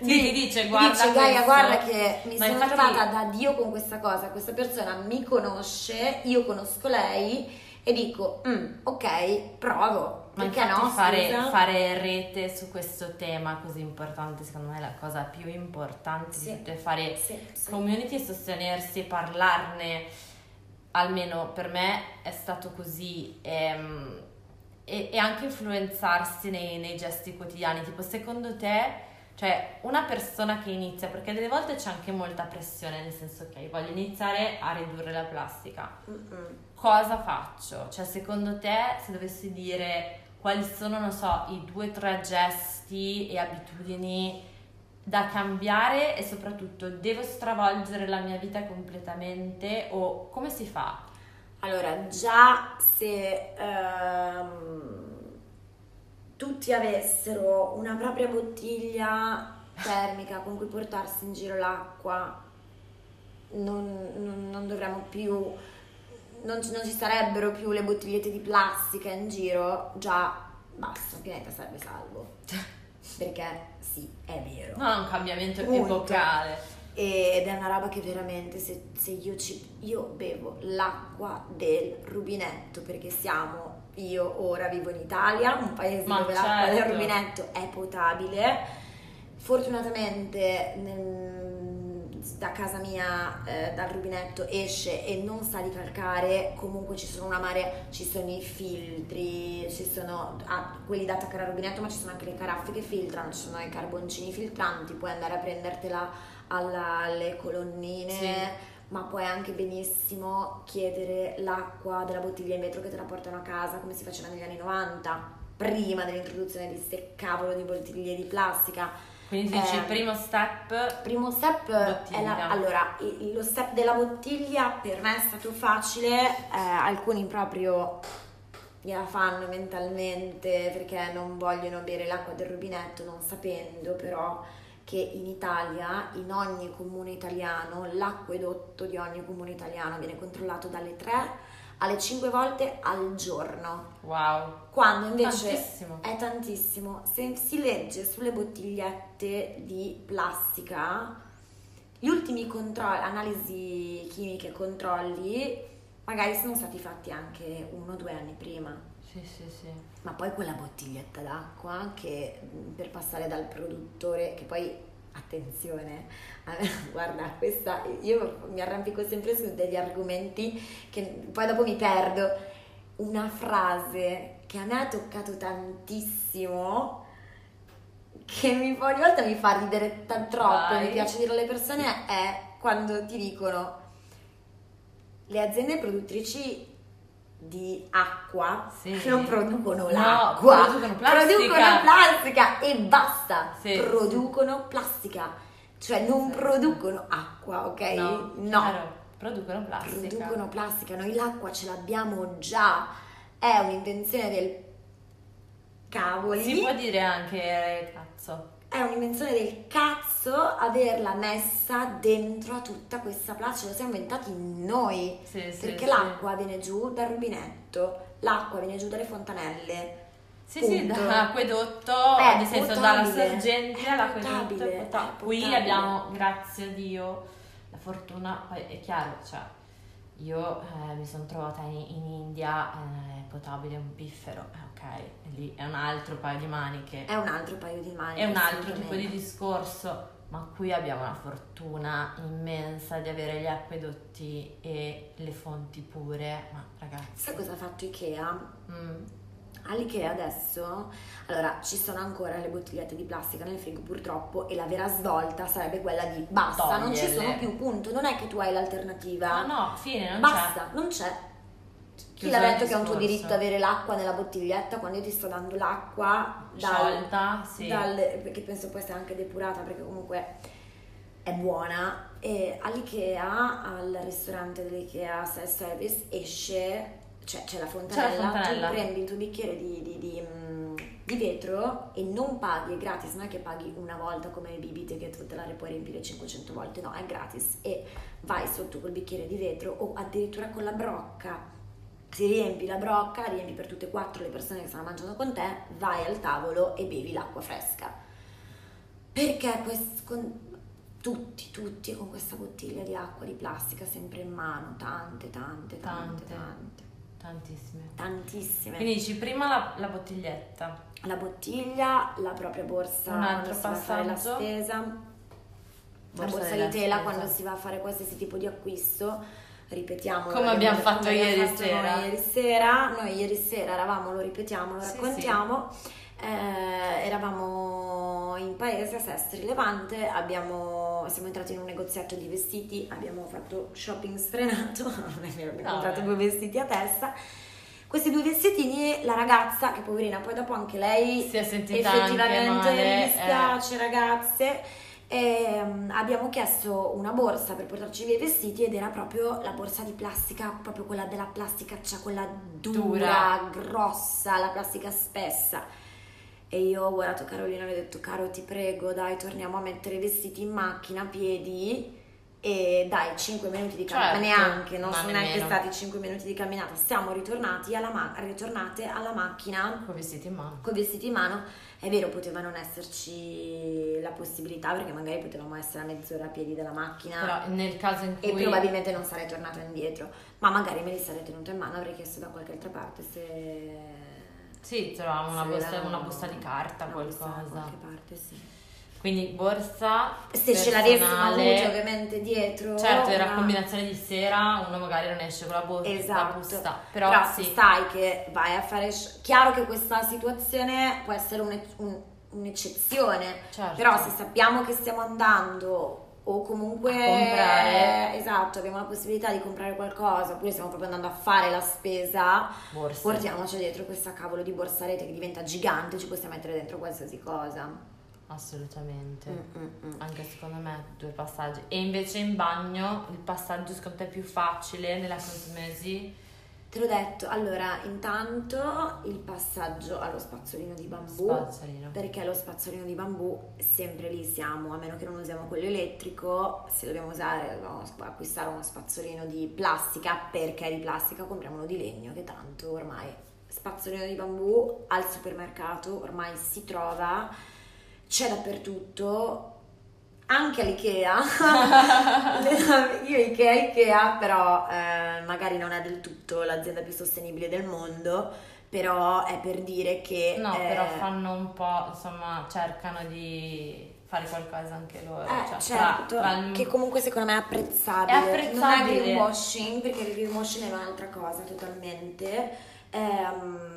Sì, ti dice, guarda dice, Gaia, questo." guarda che mi Ma sono infatti- trovata da Dio con questa cosa, questa persona mi conosce, io conosco lei e dico, "Mm, ok, provo, Ma perché no? fare, scusa?" fare rete su questo tema così importante, secondo me è la cosa più importante Sì. di tutto, è fare Sì, sì. community, sostenersi, parlarne, almeno per me è stato così ehm, e, e anche influenzarsi nei, nei gesti quotidiani. Tipo, secondo te, cioè, una persona che inizia, perché delle volte c'è anche molta pressione, nel senso, ok, voglio iniziare a ridurre la plastica. Mm-mm. Cosa faccio? Cioè, secondo te, se dovessi dire quali sono, non so, i due o tre gesti e abitudini da cambiare e soprattutto devo stravolgere la mia vita completamente o come si fa? Allora, già se ehm, tutti avessero una propria bottiglia termica con cui portarsi in giro l'acqua, non, non- non dovremmo più, non, ci- non ci sarebbero più le bottigliette di plastica in giro, già basta, il pianeta sarebbe salvo. [laughs] Perché sì, è vero. No, è un cambiamento Punto. epocale. Ed è una roba che veramente se, se io ci io bevo l'acqua del rubinetto perché siamo io ora vivo in Italia, un paese Ma dove l'acqua del certo. rubinetto è potabile. Fortunatamente nel- da casa mia eh, dal rubinetto esce e non sa di calcare, comunque ci sono una marea, ci sono i filtri, ci sono ah, quelli da attaccare al rubinetto, ma ci sono anche le caraffe che filtrano, ci sono i carboncini filtranti, puoi andare a prendertela alla- alle colonnine, Sì. ma puoi anche benissimo chiedere l'acqua della bottiglia in vetro che te la portano a casa come si faceva negli anni 90, prima dell'introduzione di ste cavolo di bottiglie di plastica. Quindi tu dici il primo step Primo step è la, allora, lo step della bottiglia per me è stato facile, eh, alcuni proprio gliela fanno mentalmente perché non vogliono bere l'acqua del rubinetto non sapendo però che in Italia, in ogni comune italiano, l'acquedotto di ogni comune italiano viene controllato dalle 3 alle 5 volte al giorno. Wow. Quando invece Tantissimo. è tantissimo, se si legge sulle bottigliette di plastica, gli ultimi controlli, analisi chimiche e controlli, magari sono stati fatti anche uno o due anni prima. Sì, sì, sì. Ma poi quella bottiglietta d'acqua che per passare dal produttore, che poi attenzione, [laughs] guarda, questa io mi arrampico sempre su degli argomenti che poi dopo mi perdo. Una frase che a me ha toccato tantissimo, che mi, ogni volta mi fa ridere troppo, Vai. mi piace dire alle persone, è quando ti dicono le aziende produttrici di acqua Sì. non producono No, l'acqua, producono plastica. producono plastica e basta, Sì, producono plastica, cioè non Sì. producono acqua, ok? No, chiaro, producono plastica. producono plastica, noi l'acqua ce l'abbiamo già, è un'invenzione del cavoli, Si può dire anche eh, cazzo. È un'invenzione del cazzo averla messa dentro a tutta questa plastica, ce la siamo inventati noi. Sì, sì, Perché sì. l'acqua viene giù dal rubinetto, l'acqua viene giù dalle fontanelle. Sì, sì, Punto. dall'acquedotto, È nel senso dalla sorgente È all'acquedotto. è potabile. è Qui abbiamo, grazie a Dio, la fortuna, poi è chiaro, cioè, io eh, mi sono trovata in, in India, eh, è potabile un piffero, eh, ok, lì è un altro paio di maniche, È un altro paio di mani. è un altro tipo di discorso, ma qui abbiamo la fortuna immensa di avere gli acquedotti e le fonti pure, ma ragazzi... Sai cosa ha fatto Ikea? mm, All'Ikea adesso, allora ci sono ancora le bottigliette di plastica nel frigo purtroppo e la vera svolta sarebbe quella di basta, non ci Toglierle. sono più, punto, non è che tu hai l'alternativa, No, no, fine, non basta, non c'è. Chi l'ha detto che è un tuo diritto avere l'acqua nella bottiglietta quando io ti sto dando l'acqua c'è. dal, Sciolta, sì. dal- perché penso può essere anche depurata perché comunque è buona e all'Ikea, al ristorante dell'Ikea self service esce, cioè c'è la fontanella, fontanella. tu prendi il tuo bicchiere di, di- di, mm, di vetro e non paghi, è gratis, non è che paghi una volta come le bibite che tu te la puoi riempire 500 volte, no, è gratis e vai sotto col bicchiere di vetro o addirittura con la brocca. Ti riempi la brocca, riempi per tutte e quattro le persone che stanno mangiando con te, vai al tavolo e bevi l'acqua fresca. Perché quest- con- tutti, tutti con questa bottiglia di acqua di plastica sempre in mano, tante, tante, tante, Tante. tante, Tantissime. tantissime. Quindi dici prima la, la bottiglietta. la bottiglia, la propria borsa Un altro si fare la passaggio. spesa, la Borsa borsa della di tela spesa. quando si va a fare qualsiasi tipo di acquisto, ripetiamo Come abbiamo fatto come ieri fatto sera. noi ieri sera. Noi ieri sera eravamo lo ripetiamo lo Sì, raccontiamo. Eh, eravamo in paese a Sestri Levante abbiamo, siamo entrati in un negozietto di vestiti abbiamo fatto shopping sfrenato [laughs] abbiamo No, comprato due vestiti a testa. Questi due vestitini la ragazza che poverina poi dopo anche lei Si è sentita effettivamente male, mi eh. dispiace ragazze e mm, abbiamo chiesto una borsa per portarci via i vestiti ed era proprio la borsa di plastica, proprio quella della plastica, cioè quella dura, grossa, la plastica spessa. E io ho guardato Carolina e le ho detto, caro ti prego, dai, torniamo a mettere i vestiti in macchina a piedi e dai, 5 minuti di camminata, Certo, neanche, non sono neanche stati 5 minuti di camminata, siamo ritornati alla, ma- ritornate alla macchina Con vestiti in mano. con vestiti in mano. È vero, poteva non esserci la possibilità perché magari potevamo essere a mezz'ora a piedi dalla macchina Però nel caso in e cui... probabilmente non sarei tornata indietro, ma magari me li sarei tenuta in mano, avrei chiesto da qualche altra parte se... Sì, trovavamo una una busta di carta, busta da qualcosa. qualche parte, sì. Quindi borsa, Se ce l'avessimo personale. avuto ovviamente dietro... Certo, era una- combinazione di sera, uno magari non esce con la, bo- la Esatto, busta. Però, però sì, stai che vai a fare... Chiaro che questa situazione può essere un- un- un'eccezione, certo. Però se sappiamo che stiamo andando o comunque comprare. esatto, abbiamo la possibilità di comprare qualcosa, oppure stiamo proprio andando a fare la spesa, borsa. portiamoci dietro questa cavolo di borsalete che diventa gigante, ci possiamo mettere dentro qualsiasi cosa. Assolutamente. Mm, mm, mm. Anche secondo me due passaggi. E invece in bagno il passaggio secondo te più facile nella cosmesi? Te l'ho detto, allora intanto il passaggio allo spazzolino di bambù. Spazzolino. Perché lo spazzolino di bambù sempre lì siamo, a meno che non usiamo quello elettrico, se dobbiamo usare, dobbiamo acquistare uno spazzolino di plastica, perché di plastica compriamo uno di legno, che tanto ormai spazzolino di bambù al supermercato ormai si trova, c'è dappertutto, anche all'Ikea, [laughs] io Ikea, Ikea, però eh, magari non è del tutto l'azienda più sostenibile del mondo, però è per dire che... No, eh, però fanno un po', insomma, cercano di fare qualcosa anche loro. Eh, cioè, tra- certo, tra il- che comunque secondo me è apprezzabile. È apprezzabile. Non è greenwashing, perché il greenwashing è un'altra cosa totalmente. Ehm,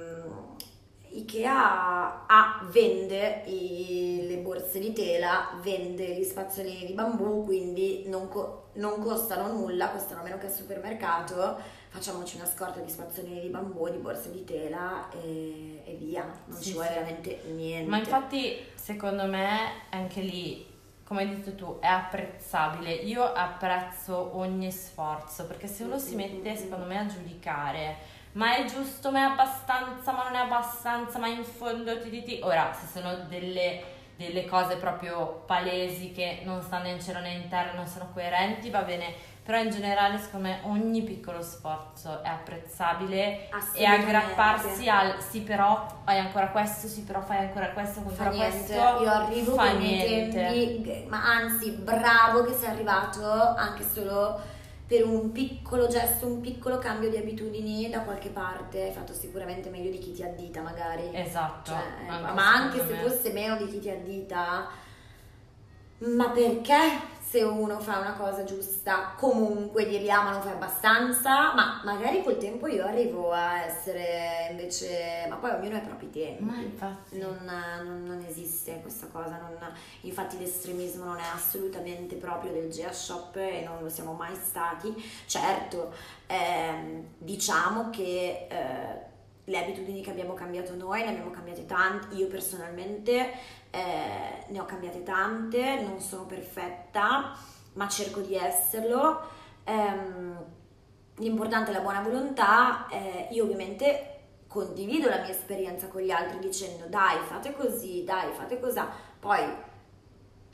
Ikea ha- vende i- le borse di tela, vende gli spazzolini di bambù, quindi non, co- non costano nulla, costano meno che al supermercato. Facciamoci una scorta di spazzolini di bambù, di borse di tela e, e via. Non Sì, ci vuole sì. veramente niente. Ma infatti, secondo me, anche lì, come hai detto tu, è apprezzabile. Io apprezzo ogni sforzo, perché se uno si mette, secondo me, a giudicare, ma è giusto, ma è abbastanza, ma non è abbastanza, ma in fondo ti ti. Ora, se sono delle, delle cose proprio palesi che non stanno in cielo né in terra, non sono coerenti, va bene. Però in generale, secondo me, ogni piccolo sforzo è apprezzabile e aggrapparsi al sì però hai ancora questo, sì però fai ancora questo, Fa ancora niente, questo io arrivo fa con i niente. tempi, ma anzi bravo che sei arrivato anche solo per un piccolo gesto, un piccolo cambio di abitudini da qualche parte, hai fatto sicuramente meglio di chi ti addita magari. Esatto, Cioè, anche ma anche se me. fosse meno di chi ti addita, ma perché se uno fa una cosa giusta comunque dirgli ah ma non fai abbastanza? Ma magari col tempo io arrivo a essere invece, ma poi ognuno ha i propri tempi. Ma infatti, Non, non- non esiste questa cosa, non- infatti l'estremismo non è assolutamente proprio del GA Shop e non lo siamo mai stati. Certo, ehm, diciamo che eh, le abitudini che abbiamo cambiato noi, ne abbiamo cambiate tante, io personalmente eh, ne ho cambiate tante, non sono perfetta, ma cerco di esserlo. Ehm, l'importante è la buona volontà, eh, io ovviamente condivido la mia esperienza con gli altri dicendo dai fate così, dai fate cosà, poi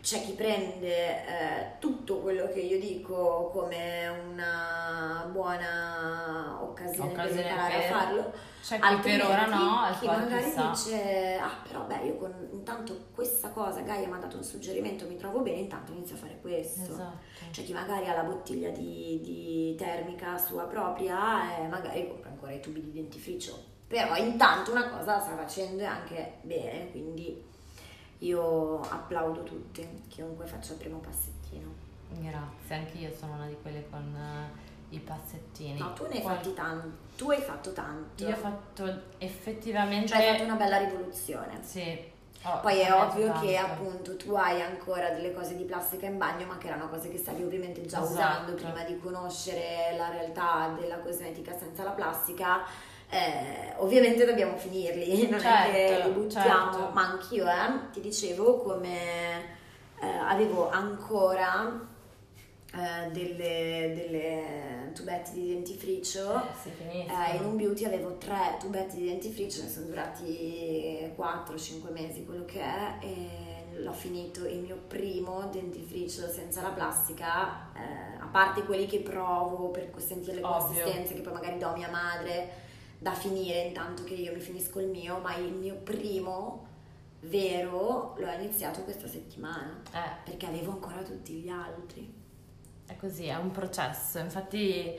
c'è chi prende eh, tutto quello che io dico come una buona occasione, Occasione per imparare per- a farlo, c'è chi per ora no, chi magari chissà. dice ah però beh io con intanto questa cosa Gaia mi ha dato un suggerimento, mi trovo bene, intanto inizio a fare questo. Esatto. C'è chi magari ha la bottiglia di, di termica sua propria e magari compra ancora i tubi di dentifricio. Però intanto una cosa la sta facendo e anche bene, quindi io applaudo tutti, chiunque faccia il primo passettino. Grazie, anche io sono una di quelle con eh, i passettini. No, tu ne hai Poi- fatti tanto. Tu hai fatto tanto. Io ho fatto effettivamente... Cioè hai fatto una bella rivoluzione. Sì. ho Poi è ovvio che tanto. appunto tu hai ancora delle cose di plastica in bagno, ma che erano cose che stavi ovviamente già Esatto. usando prima di conoscere la realtà della cosmetica senza la plastica. Eh, ovviamente dobbiamo finirli, [laughs] non è che Certo, li buttiamo, certo. ma anch'io eh, ti dicevo come eh, avevo ancora eh, delle, delle tubetti di dentifricio Eh, eh, in un beauty avevo tre tubetti di dentifricio, ne sono durati 4-5 mesi, quello che è, e l'ho finito il mio primo dentifricio senza la plastica, a parte quelli che provo per sentire le Ovvio. consistenze, che poi magari do a mia madre da finire intanto che io mi finisco il mio, ma il mio primo vero l'ho iniziato questa settimana, Eh, perché avevo ancora tutti gli altri. è così, è un processo. Infatti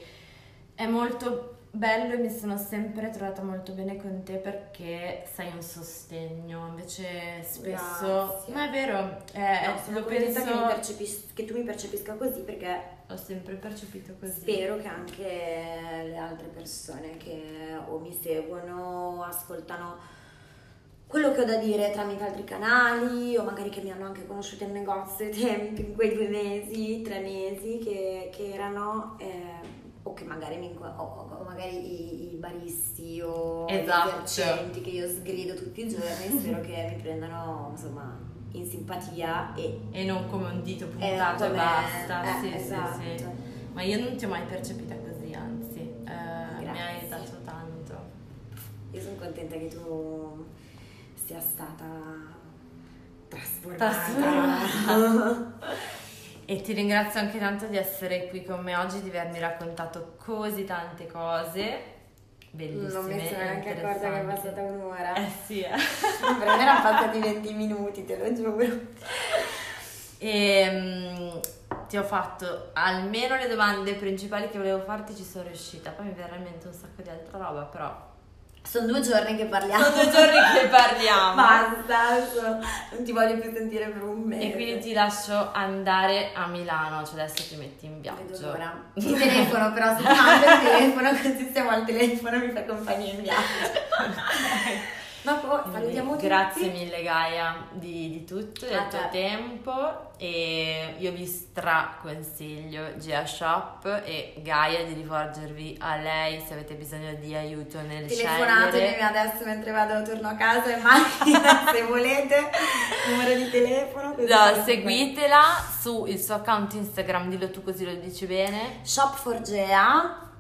è molto bello e mi sono sempre trovata molto bene con te perché sei un sostegno. Invece spesso... Grazie. Ma è vero, eh, No, sono lo penso... che, percepis- che tu mi percepisca così perché L'ho sempre percepito così. Spero che anche le altre persone che o mi seguono, ascoltano quello che ho da dire tramite altri canali o magari che mi hanno anche conosciuto in negozio tempi, in quei due mesi, tre mesi che, che erano, eh, o che magari, mi, o, o magari i, i baristi o Esatto. gli esercenti che io sgrido tutti i giorni, spero che mi prendano insomma in simpatia e E non come un dito eh, puntato e basta. eh, sì, esatto. sì, sì. Ma io non ti ho mai percepita così, anzi, eh, mi hai dato tanto. Io sono contenta che tu sia stata trasformata. Trasformata. E ti ringrazio anche tanto di essere qui con me oggi, di avermi raccontato così tante cose bellissime. non mi sono neanche accorta che è passata un'ora. Eh sì, eh. per me erano passati 20 minuti, te lo giuro. E mm, ti ho fatto almeno le domande principali che volevo farti, ci sono riuscita. Poi mi verrà in mente un sacco di altra roba, però. Sono due giorni che parliamo. Sono due giorni che [laughs] parliamo. Basta, non ti voglio più sentire per un mese. E quindi ti lascio andare a Milano, cioè adesso ti metti in Vedo viaggio. l'ora. Ti telefono però, se ti mando il telefono, [laughs] così stiamo al telefono mi fai compagnia in viaggio. [laughs] Ma poi Quindi salutiamo tutti. Grazie mille Gaia di, di tutto, del tuo te. tempo e io vi straconsiglio Gia Shop e Gaia di rivolgervi a lei se avete bisogno di aiuto nel Telefonatemi scegliere. adesso mentre vado, torno a casa in macchina [laughs] se volete, numero di telefono. No, seguitela sul suo account Instagram, dillo tu così lo dici bene. Shop for Gea,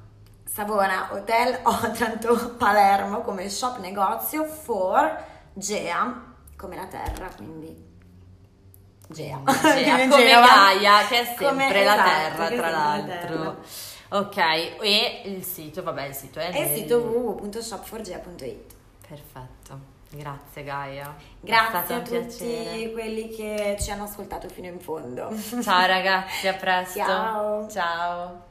Savona Hotel [laughs] Otranto Palermo come shop negozio for Gea, come la terra, quindi Gea. [laughs] Gea, come Genova. Gaia, che è sempre Come- la esatto, terra, tra la l'altro. Ok, e il sito, vabbè, il sito è E il sito www.shopforgea.it. Perfetto, grazie Gaia. Grazie a tutti piacere. quelli che ci hanno ascoltato fino in fondo. Ciao ragazzi, a [laughs] presto. Ciao. Ciao.